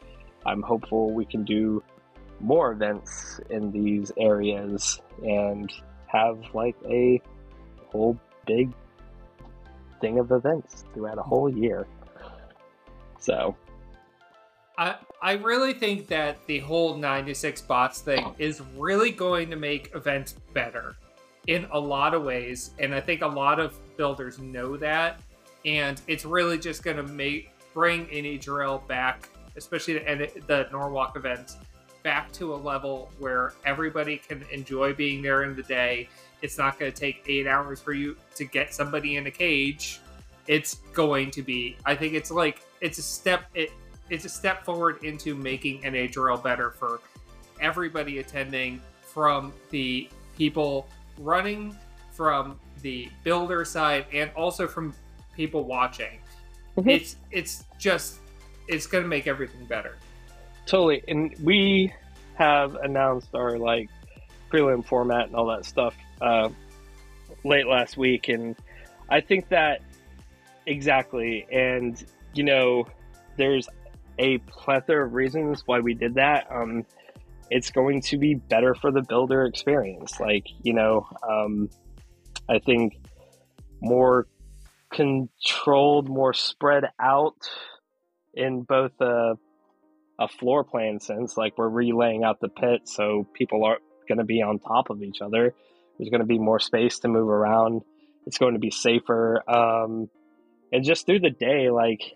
I'm hopeful we can do more events in these areas and have like a whole big thing of events throughout a whole year. So, I I really think that the whole 96 bots thing is really going to make events better in a lot of ways and I think a lot of builders know that and it's really just going to make bring NHRL back especially the, the Norwalk events back to a level where everybody can enjoy being there in the day. It's not going to take 8 hours for you to get somebody in a cage. It's going to be I think it's like it's a step it it's a step forward into making NHRL better for everybody attending from the people running from the builder side and also from people watching Mhm. it's it's just it's going to make everything better Totally. And we have announced our like prelim format and all that stuff uh, late last week. And I think that exactly. And, you know, there's a plethora of reasons why we did that. Um, it's going to be better for the builder experience. Like, you know, um, I think more controlled, more spread out in both a, a floor plan sense. Like we're relaying out the pit so people aren't going to be on top of each other. There's going to be more space to move around. It's going to be safer. Um, and just through the day, like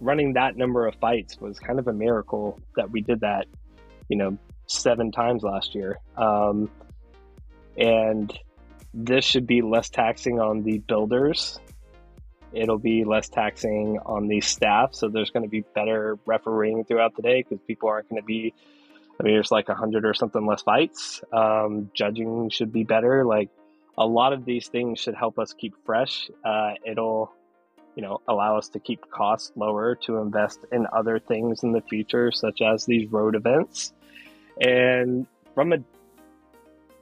running that number of fights was kind of a miracle that we did that, you know, seven times last year. Um, and this should be less taxing on the builders. It'll be less taxing on the staff, so there's going to be better refereeing throughout the day because people aren't going to be. I mean, there's like a hundred or something less fights. Um, judging should be better. Like a lot of these things should help us keep fresh. Uh, it'll, you know, allow us to keep costs lower to invest in other things in the future, such as these road events. And from a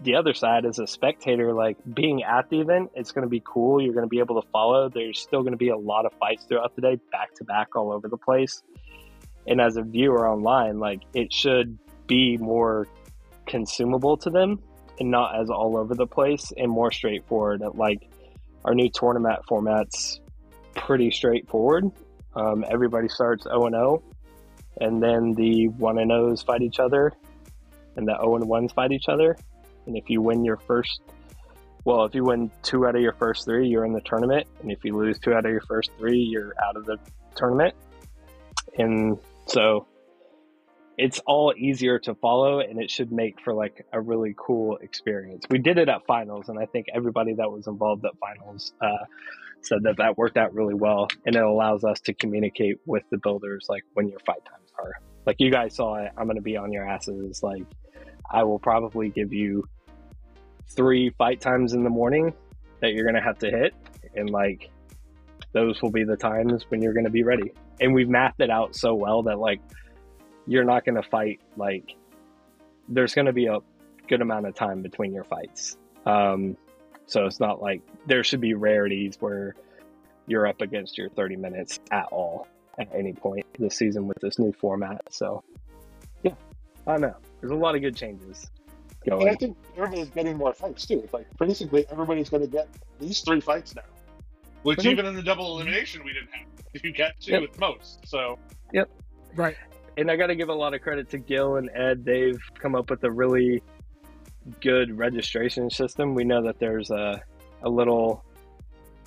the other side as a spectator, like being at the event, it's going to be cool. You're going to be able to follow. There's still going to be a lot of fights throughout the day, back to back, all over the place. And as a viewer online, like it should be more consumable to them and not as all over the place and more straightforward. Like our new tournament format's pretty straightforward. Um, everybody starts 0 and 0, and then the 1 and 0s fight each other, and the 0 and 1s fight each other. And if you win your first well, if you win two out of your first three, you're in the tournament, and if you lose two out of your first three, you're out of the tournament. And so it's all easier to follow and it should make for like a really cool experience. We did it at finals and I think everybody that was involved at finals uh, said that that worked out really well and it allows us to communicate with the builders like when your fight times are. Like you guys saw it, I'm going to be on your asses like I will probably give you three fight times in the morning that you're going to have to hit and like those will be the times when you're going to be ready. And we've mapped it out so well that like you're not going to fight like there's going to be a good amount of time between your fights. Um, so it's not like there should be rarities where you're up against your 30 minutes at all at any point this season with this new format. So yeah, I don't know. There's a lot of good changes. Going. And I think everybody's getting more fights too. It's like basically everybody's going to get these three fights now, which mm-hmm. even in the double elimination we didn't have. You get two yep. at most. So yep, right and I got to give a lot of credit to Gil and Ed. They've come up with a really good registration system. We know that there's a a little.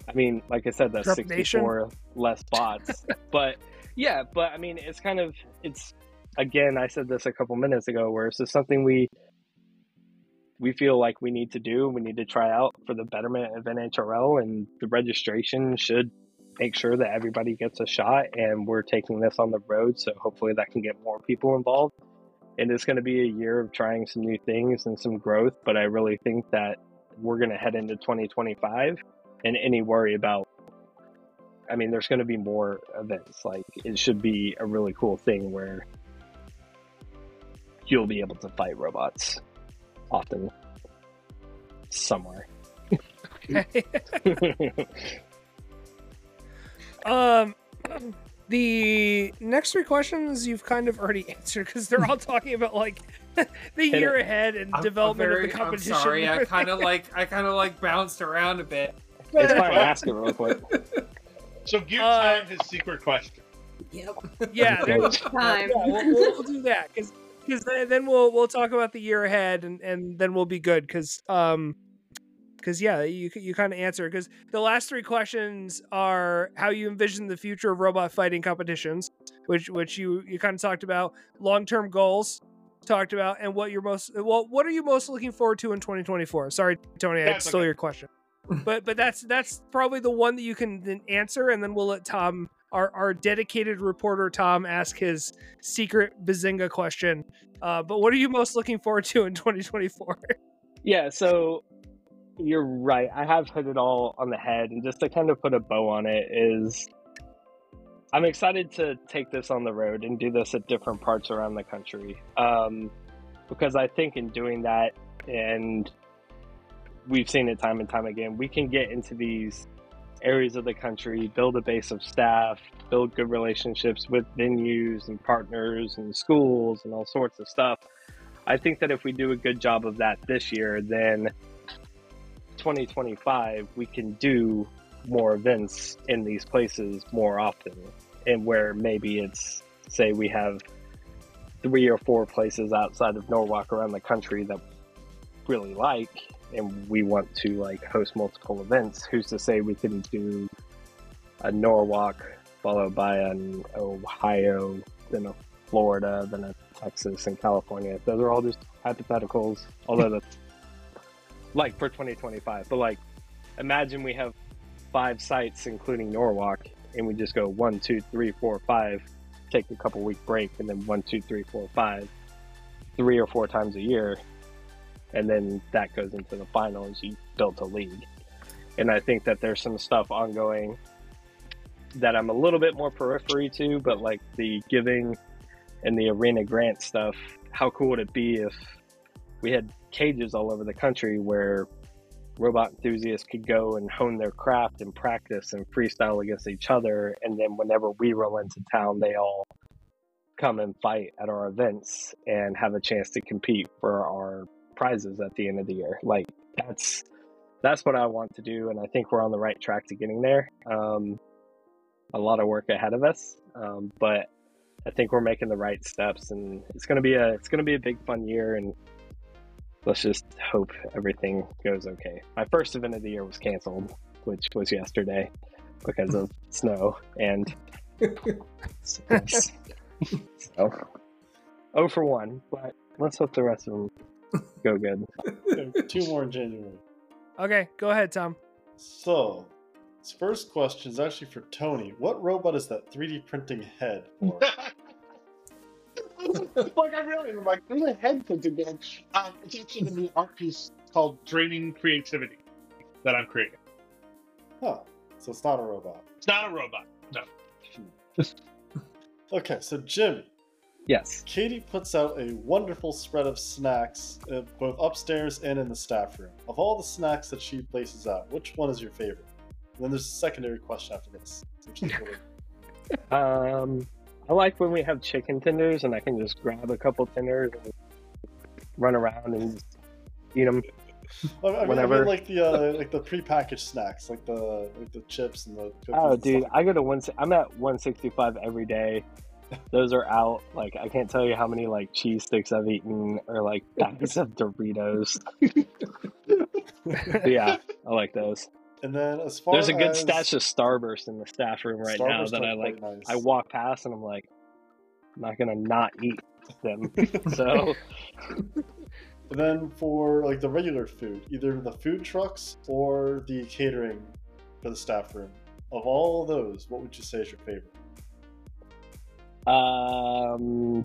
I mean, like I said, that's 64 less bots. but yeah, but I mean, it's kind of it's again. I said this a couple minutes ago, where it's is something we we feel like we need to do. We need to try out for the betterment of NHRL, and the registration should make sure that everybody gets a shot and we're taking this on the road so hopefully that can get more people involved and it's going to be a year of trying some new things and some growth but i really think that we're going to head into 2025 and any worry about i mean there's going to be more events. Like it should be a really cool thing where you'll be able to fight robots often somewhere. Um, the next three questions you've kind of already answered because they're all talking about like the year ahead and I'm, development I'm very, of the competition. I'm sorry, I kind of like I kind of like bounced around a bit. It's fine. Ask it real quick. So give uh, time his secret question. Yep. Yeah, there's time. Yeah, we'll, we'll, we'll do that because because then we'll we'll talk about the year ahead and and then we'll be good because um because yeah, you you kind of answer because the last three questions are how you envision the future of robot fighting competitions, which which you you kind of talked about long term goals, talked about, and what you're most well, what are you most looking forward to in 2024? Sorry, Tony, I stole okay. your question, but but that's that's probably the one that you can answer, and then we'll let Tom. Our, our dedicated reporter Tom ask his secret Bazinga question. Uh, but what are you most looking forward to in 2024? Yeah, so you're right. I have hit it all on the head, and just to kind of put a bow on it is, I'm excited to take this on the road and do this at different parts around the country, um, because I think in doing that, and we've seen it time and time again, we can get into these areas of the country, build a base of staff, build good relationships with venues and partners and schools and all sorts of stuff. I think that if we do a good job of that this year, then 2025, we can do more events in these places more often. And where maybe it's, say, we have three or four places outside of Norwalk around the country that really like, and we want to like host multiple events. Who's to say we can do a Norwalk followed by an Ohio, then a Florida, then a Texas and California? Those are all just hypotheticals, although that's like for 2025. But like, imagine we have five sites, including Norwalk, and we just go one, two, three, four, five, take a couple week break, and then one, two, three, four, five, three or four times a year, and then that goes into the finals. You built a league, and I think that there's some stuff ongoing that I'm a little bit more periphery to, but like the giving and the arena grant stuff. How cool would it be if we had cages all over the country where robot enthusiasts could go and hone their craft and practice and freestyle against each other. And then whenever we roll into town, they all come and fight at our events and have a chance to compete for our prizes at the end of the year. Like that's that's what I want to do, and I think we're on the right track to getting there. Um, a lot of work ahead of us, um, but I think we're making the right steps, and it's gonna be a it's gonna be a big fun year, and let's just hope everything goes okay. My first event of the year was canceled, which was yesterday because of snow and so, oh for one, but let's hope the rest of them go good. Two more in January. Okay, go ahead, Tom. So, this first question is actually for Tony. What robot is that 3D printing head for? like I really am like there's a head put together. Um, it's actually the new art piece called Draining Creativity that I'm creating. Huh. So it's not a robot. It's not a robot. No. Okay, so Jimmy. Yes. Katie puts out a wonderful spread of snacks, uh, both upstairs and in the staff room. Of all the snacks that she places out, which one is your favorite? And then there's a secondary question after this. Which is really- Um, I like when we have chicken tenders and I can just grab a couple tenders and run around and just eat them. I mean, I mean like the uh, like the prepackaged snacks, like the like the chips and the cookies. Oh, and dude. I go to one. I'm at 165 every day. Those are out. Like I can't tell you how many like cheese sticks I've eaten or like bags of Doritos. Yeah, I like those. And then as far There's a good as stash of Starburst in the staff room right now that I like. nice. I walk past and I'm like, I'm not gonna not eat them. so And then for like the regular food, either the food trucks or the catering for the staff room. Of all of those, what would you say is your favorite? Um,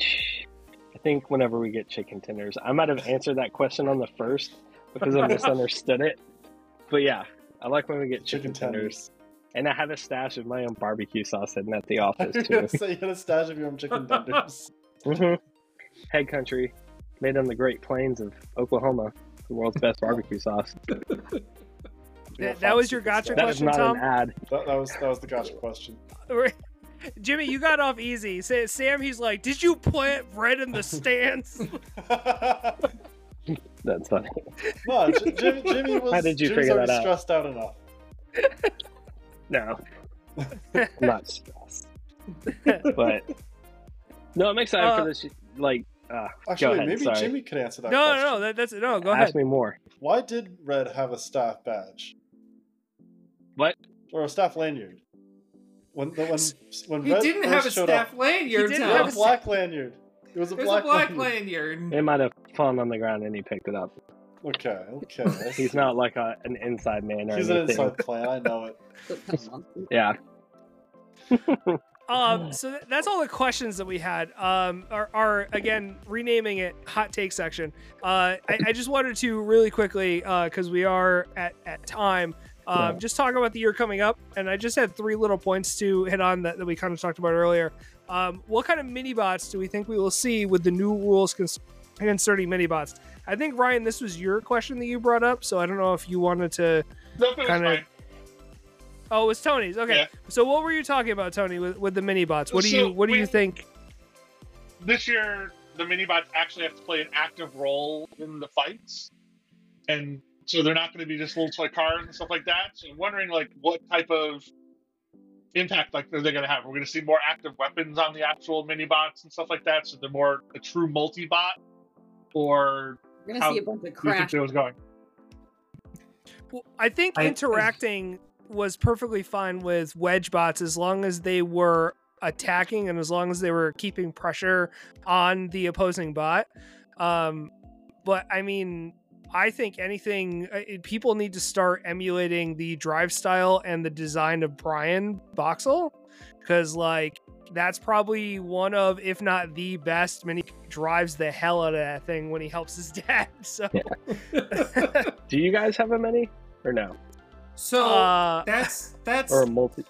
I think whenever we get chicken tenders, I might have answered that question on the first because I misunderstood it. But yeah, I like when we get chicken, Chicken tenders. tenders. and I have a stash of my own barbecue sauce hidden at the office too. gonna you had a stash of your own chicken tenders. hmm Head country, made on the Great Plains of Oklahoma, the world's best barbecue sauce. Yeah, that was your gotcha That stuff. is question, not Tom? an ad. That, that was that was the gotcha question. Jimmy, you got off easy. Sam, he's like, did you plant bread in the stands? That's funny. no, J- Jimmy, Jimmy was. How did you Jimmy's figure that out? stressed out enough. No, I'm not stressed. But no, I'm excited Uh, for this. Like, uh, Actually, ahead, maybe sorry. Jimmy could answer that no, question. no, no, that, that's no. Go ask ahead. Ask me more. Why did Red have a staff badge What? or a staff lanyard? When the, when when He Red didn't first have a showed staff up, lanyard. He didn't it Tom. have was a a black lanyard. It was a There's black, a black lanyard. lanyard. It might have fallen on the ground and he picked it up. Okay, okay. He's not like a, an inside man or anything. He's an inside plan. I know it. Yeah. Um, so th- that's all the questions that we had. Um, are, are again renaming it hot take section. Uh, I, I just wanted to really quickly because we are at at time. Um, Yeah. Just talk about the year coming up, and I just had three little points to hit on that, that we kind of talked about earlier. Um, what kind of mini bots do we think we will see with the new rules cons- inserting mini bots? I think Ryan, this was your question that you brought up, so I don't know if you wanted to. Was Kinda- Oh, it was Tony's. Okay, Yeah. so what were you talking about, Tony, with, with the mini bots? What do So you What do you think? This year, the mini bots actually have to play an active role in the fights, and so they're not going to be just little toy cars and stuff like that. So I'm wondering, like, what type of impact like they're going to have? We're going to see more active weapons on the actual mini bots and stuff like that. So they're more a true multi-bot, or We're gonna How see a bunch of do you think it was going? Well, I think I- interacting was perfectly fine with wedge bots as long as they were attacking and as long as they were keeping pressure on the opposing bot. Um, but I mean, I think anything uh, people need to start emulating the drive style and the design of Brian Boxel because like that's probably one of if not the best many drives the hell out of that thing when he helps his dad so Do you guys have a mini or no? So Uh, that's that's Or a multi?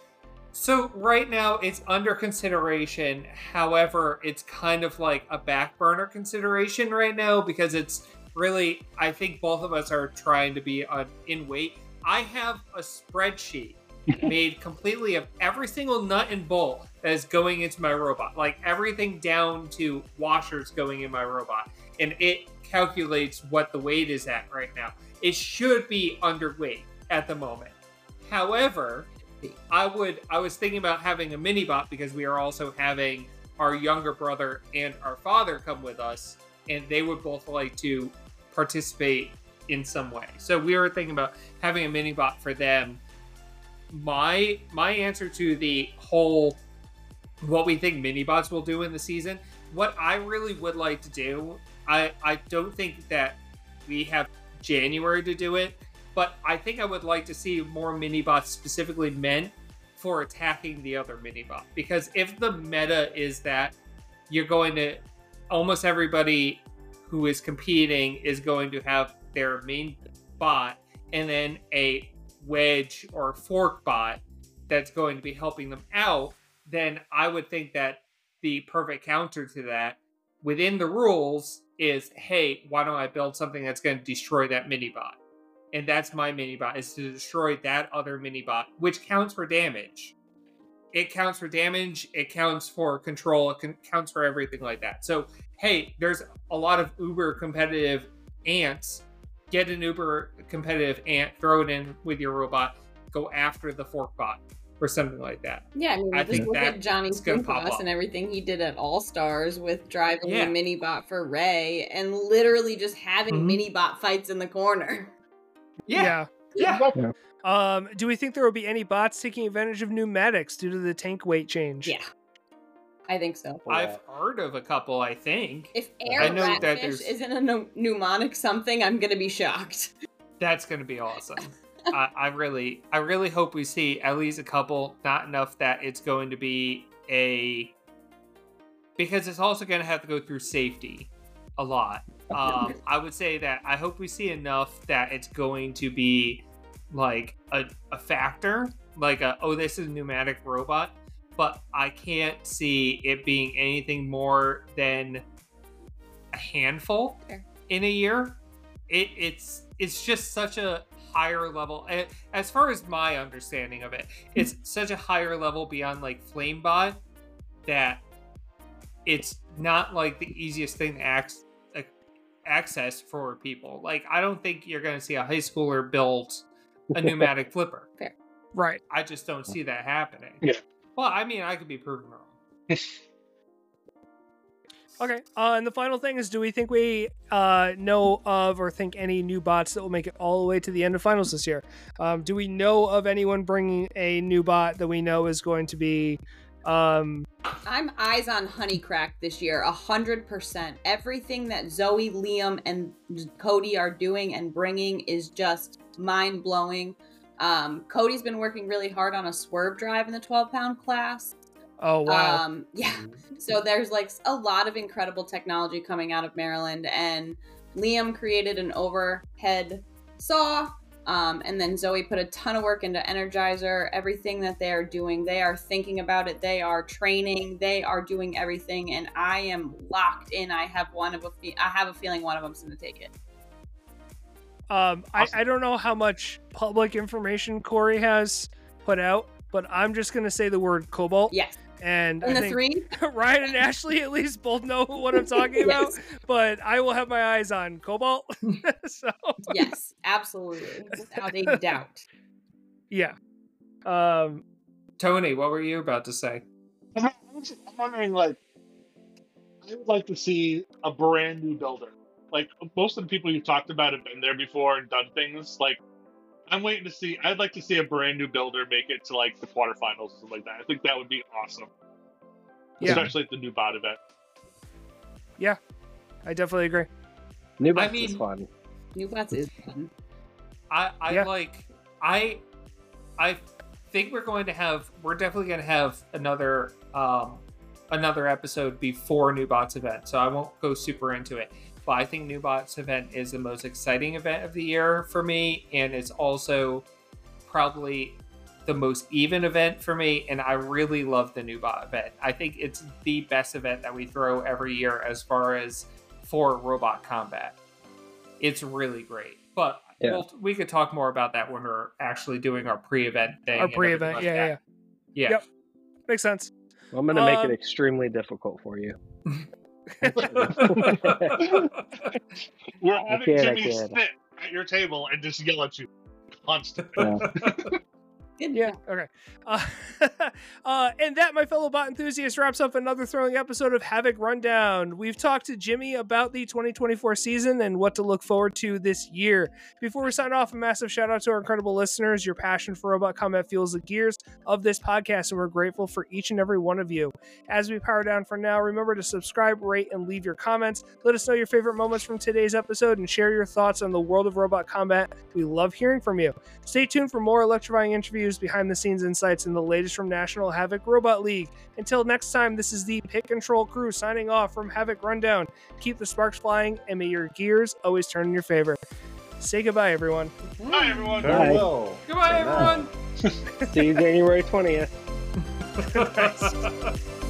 So right now it's under consideration. However, it's kind of like a back burner consideration right now because it's really I think both of us are trying to be on in weight. I have a spreadsheet made completely of every single nut and bolt that is going into my robot. Like everything down to washers going in my robot. And it calculates what the weight is at right now. It should be underweight at the moment. However, I would I was thinking about having a mini bot because we are also having our younger brother and our father come with us. and they would both like to participate in some way. So we were thinking about having a mini bot for them. My my answer to the whole what we think mini bots will do in the season, what I really would like to do, I I don't think that we have January to do it, but I think I would like to see more mini bots specifically meant for attacking the other mini bot because if the meta is that you're going to almost everybody who is competing is going to have their main bot and then a wedge or fork bot that's going to be helping them out, then I would think that the perfect counter to that within the rules is hey, why don't I build something that's going to destroy that mini bot? And that's my mini bot is to destroy that other mini bot, which counts for damage. It counts for damage, it counts for control, it counts for everything like that. So, hey, there's a lot of uber competitive ants get an uber competitive ant, throw it in with your robot, go after the fork bot or something like that. Yeah, I mean, I just think look at that's Johnny gonna Spoonfloss and everything he did at All Stars with driving Yeah. the mini bot for Ray and literally just having Mhm. mini bot fights in the corner. Yeah, yeah. Yeah. Um, do we think there will be any bots taking advantage of pneumatics due to the tank weight change? Yeah. I think so. I've heard of a couple, I think. If air I know that ratfish there's- isn't a no- mnemonic something, I'm gonna be shocked. That's going to be awesome. I, I really, I really hope we see at least a couple. Not enough that it's going to be a, because it's also going to have to go through safety a lot. Um, I would say that I hope we see enough that it's going to be like a, a factor, like a oh this is a pneumatic robot, but I can't see it being anything more than a handful Fair. in a year. It it's it's just such a higher level as far as my understanding of it it's mm-hmm. such a higher level beyond like flamebot that it's not like the easiest thing to ac- ac- access for people like i don't think you're going to see a high schooler build a pneumatic flipper Fair. Right. i just don't see that happening Yeah. Well i mean i could be proven wrong Okay. Uh, and the final thing is, do we think we uh, know of or think any new bots that will make it all the way to the end of finals this year? Um, do we know of anyone bringing a new bot that we know is going to be? Um, I'm eyes on Honeycrack this year, a hundred percent. Everything that Zoe, Liam, and Cody are doing and bringing is just mind blowing. Um, Cody's been working really hard on a swerve drive in the 12 pound class. oh wow. Um, yeah. So there's like a lot of incredible technology coming out of Maryland, and Liam created an overhead saw. Um, and then Zoe put a ton of work into Energizer. Everything that they are doing, they are thinking about it. They are training. They are doing everything, and I am locked in. I have one of a. Fe- I have a feeling one of them's going to take it. Um, I, Awesome. I don't know how much public information Corey has put out, but I'm just gonna say the word cobalt. Yes. And In I the think three, Ryan and Ashley at least both know what I'm talking about. But I will have my eyes on cobalt. so yes, absolutely, without a doubt. yeah. Um, tony what were you about to say I'm I'm just- I'm wondering, like, I would like to see a brand new builder. Like most of the people you've talked about have been there before and done things. Like, I'm waiting to see. I'd like to see a brand new builder make it to like the quarterfinals or something like that. I think that would be awesome, Yeah. especially at the new bot event. Yeah, I definitely agree. New I bots is fun. New bots is fun. I I Yeah. like I I think we're going to have we're definitely going to have another um another episode before New Bots event. So I won't go super into it. But I think New Bots event is the most exciting event of the year for me and it's also probably the most even event for me and I really love the New Bot event. I think it's the best event that we throw every year as far as for robot combat. It's really great. But Yeah. we'll, we could talk more about that when we're actually doing our pre-event thing. Our pre-event, everything yeah, like that. yeah. Yep. Makes sense. I'm gonna make Um, it extremely difficult for you. We're having Jimmy sit at your table and just yell at you constantly. Yeah. Yeah. Okay. Uh, uh, and that, my fellow bot enthusiasts, wraps up another thrilling episode of Havoc Rundown. We've talked to Jimmy about the 2024 season and what to look forward to this year. Before we sign off, a massive shout out to our incredible listeners. Your passion for robot combat fuels the gears of this podcast, and we're grateful for each and every one of you. As we power down for now, remember to subscribe, rate, and leave your comments. Let us know your favorite moments from today's episode and share your thoughts on the world of robot combat. We love hearing from you. Stay tuned for more electrifying interviews, behind the scenes insights, and the latest from National Havoc Robot League. Until next time, this is the Pit Control crew signing off from Havoc Rundown. Keep the sparks flying, and may your gears always turn in your favor. Say goodbye, everyone. Bye, everyone. Bye. Farewell. Goodbye, For everyone. See you January 20th. Nice.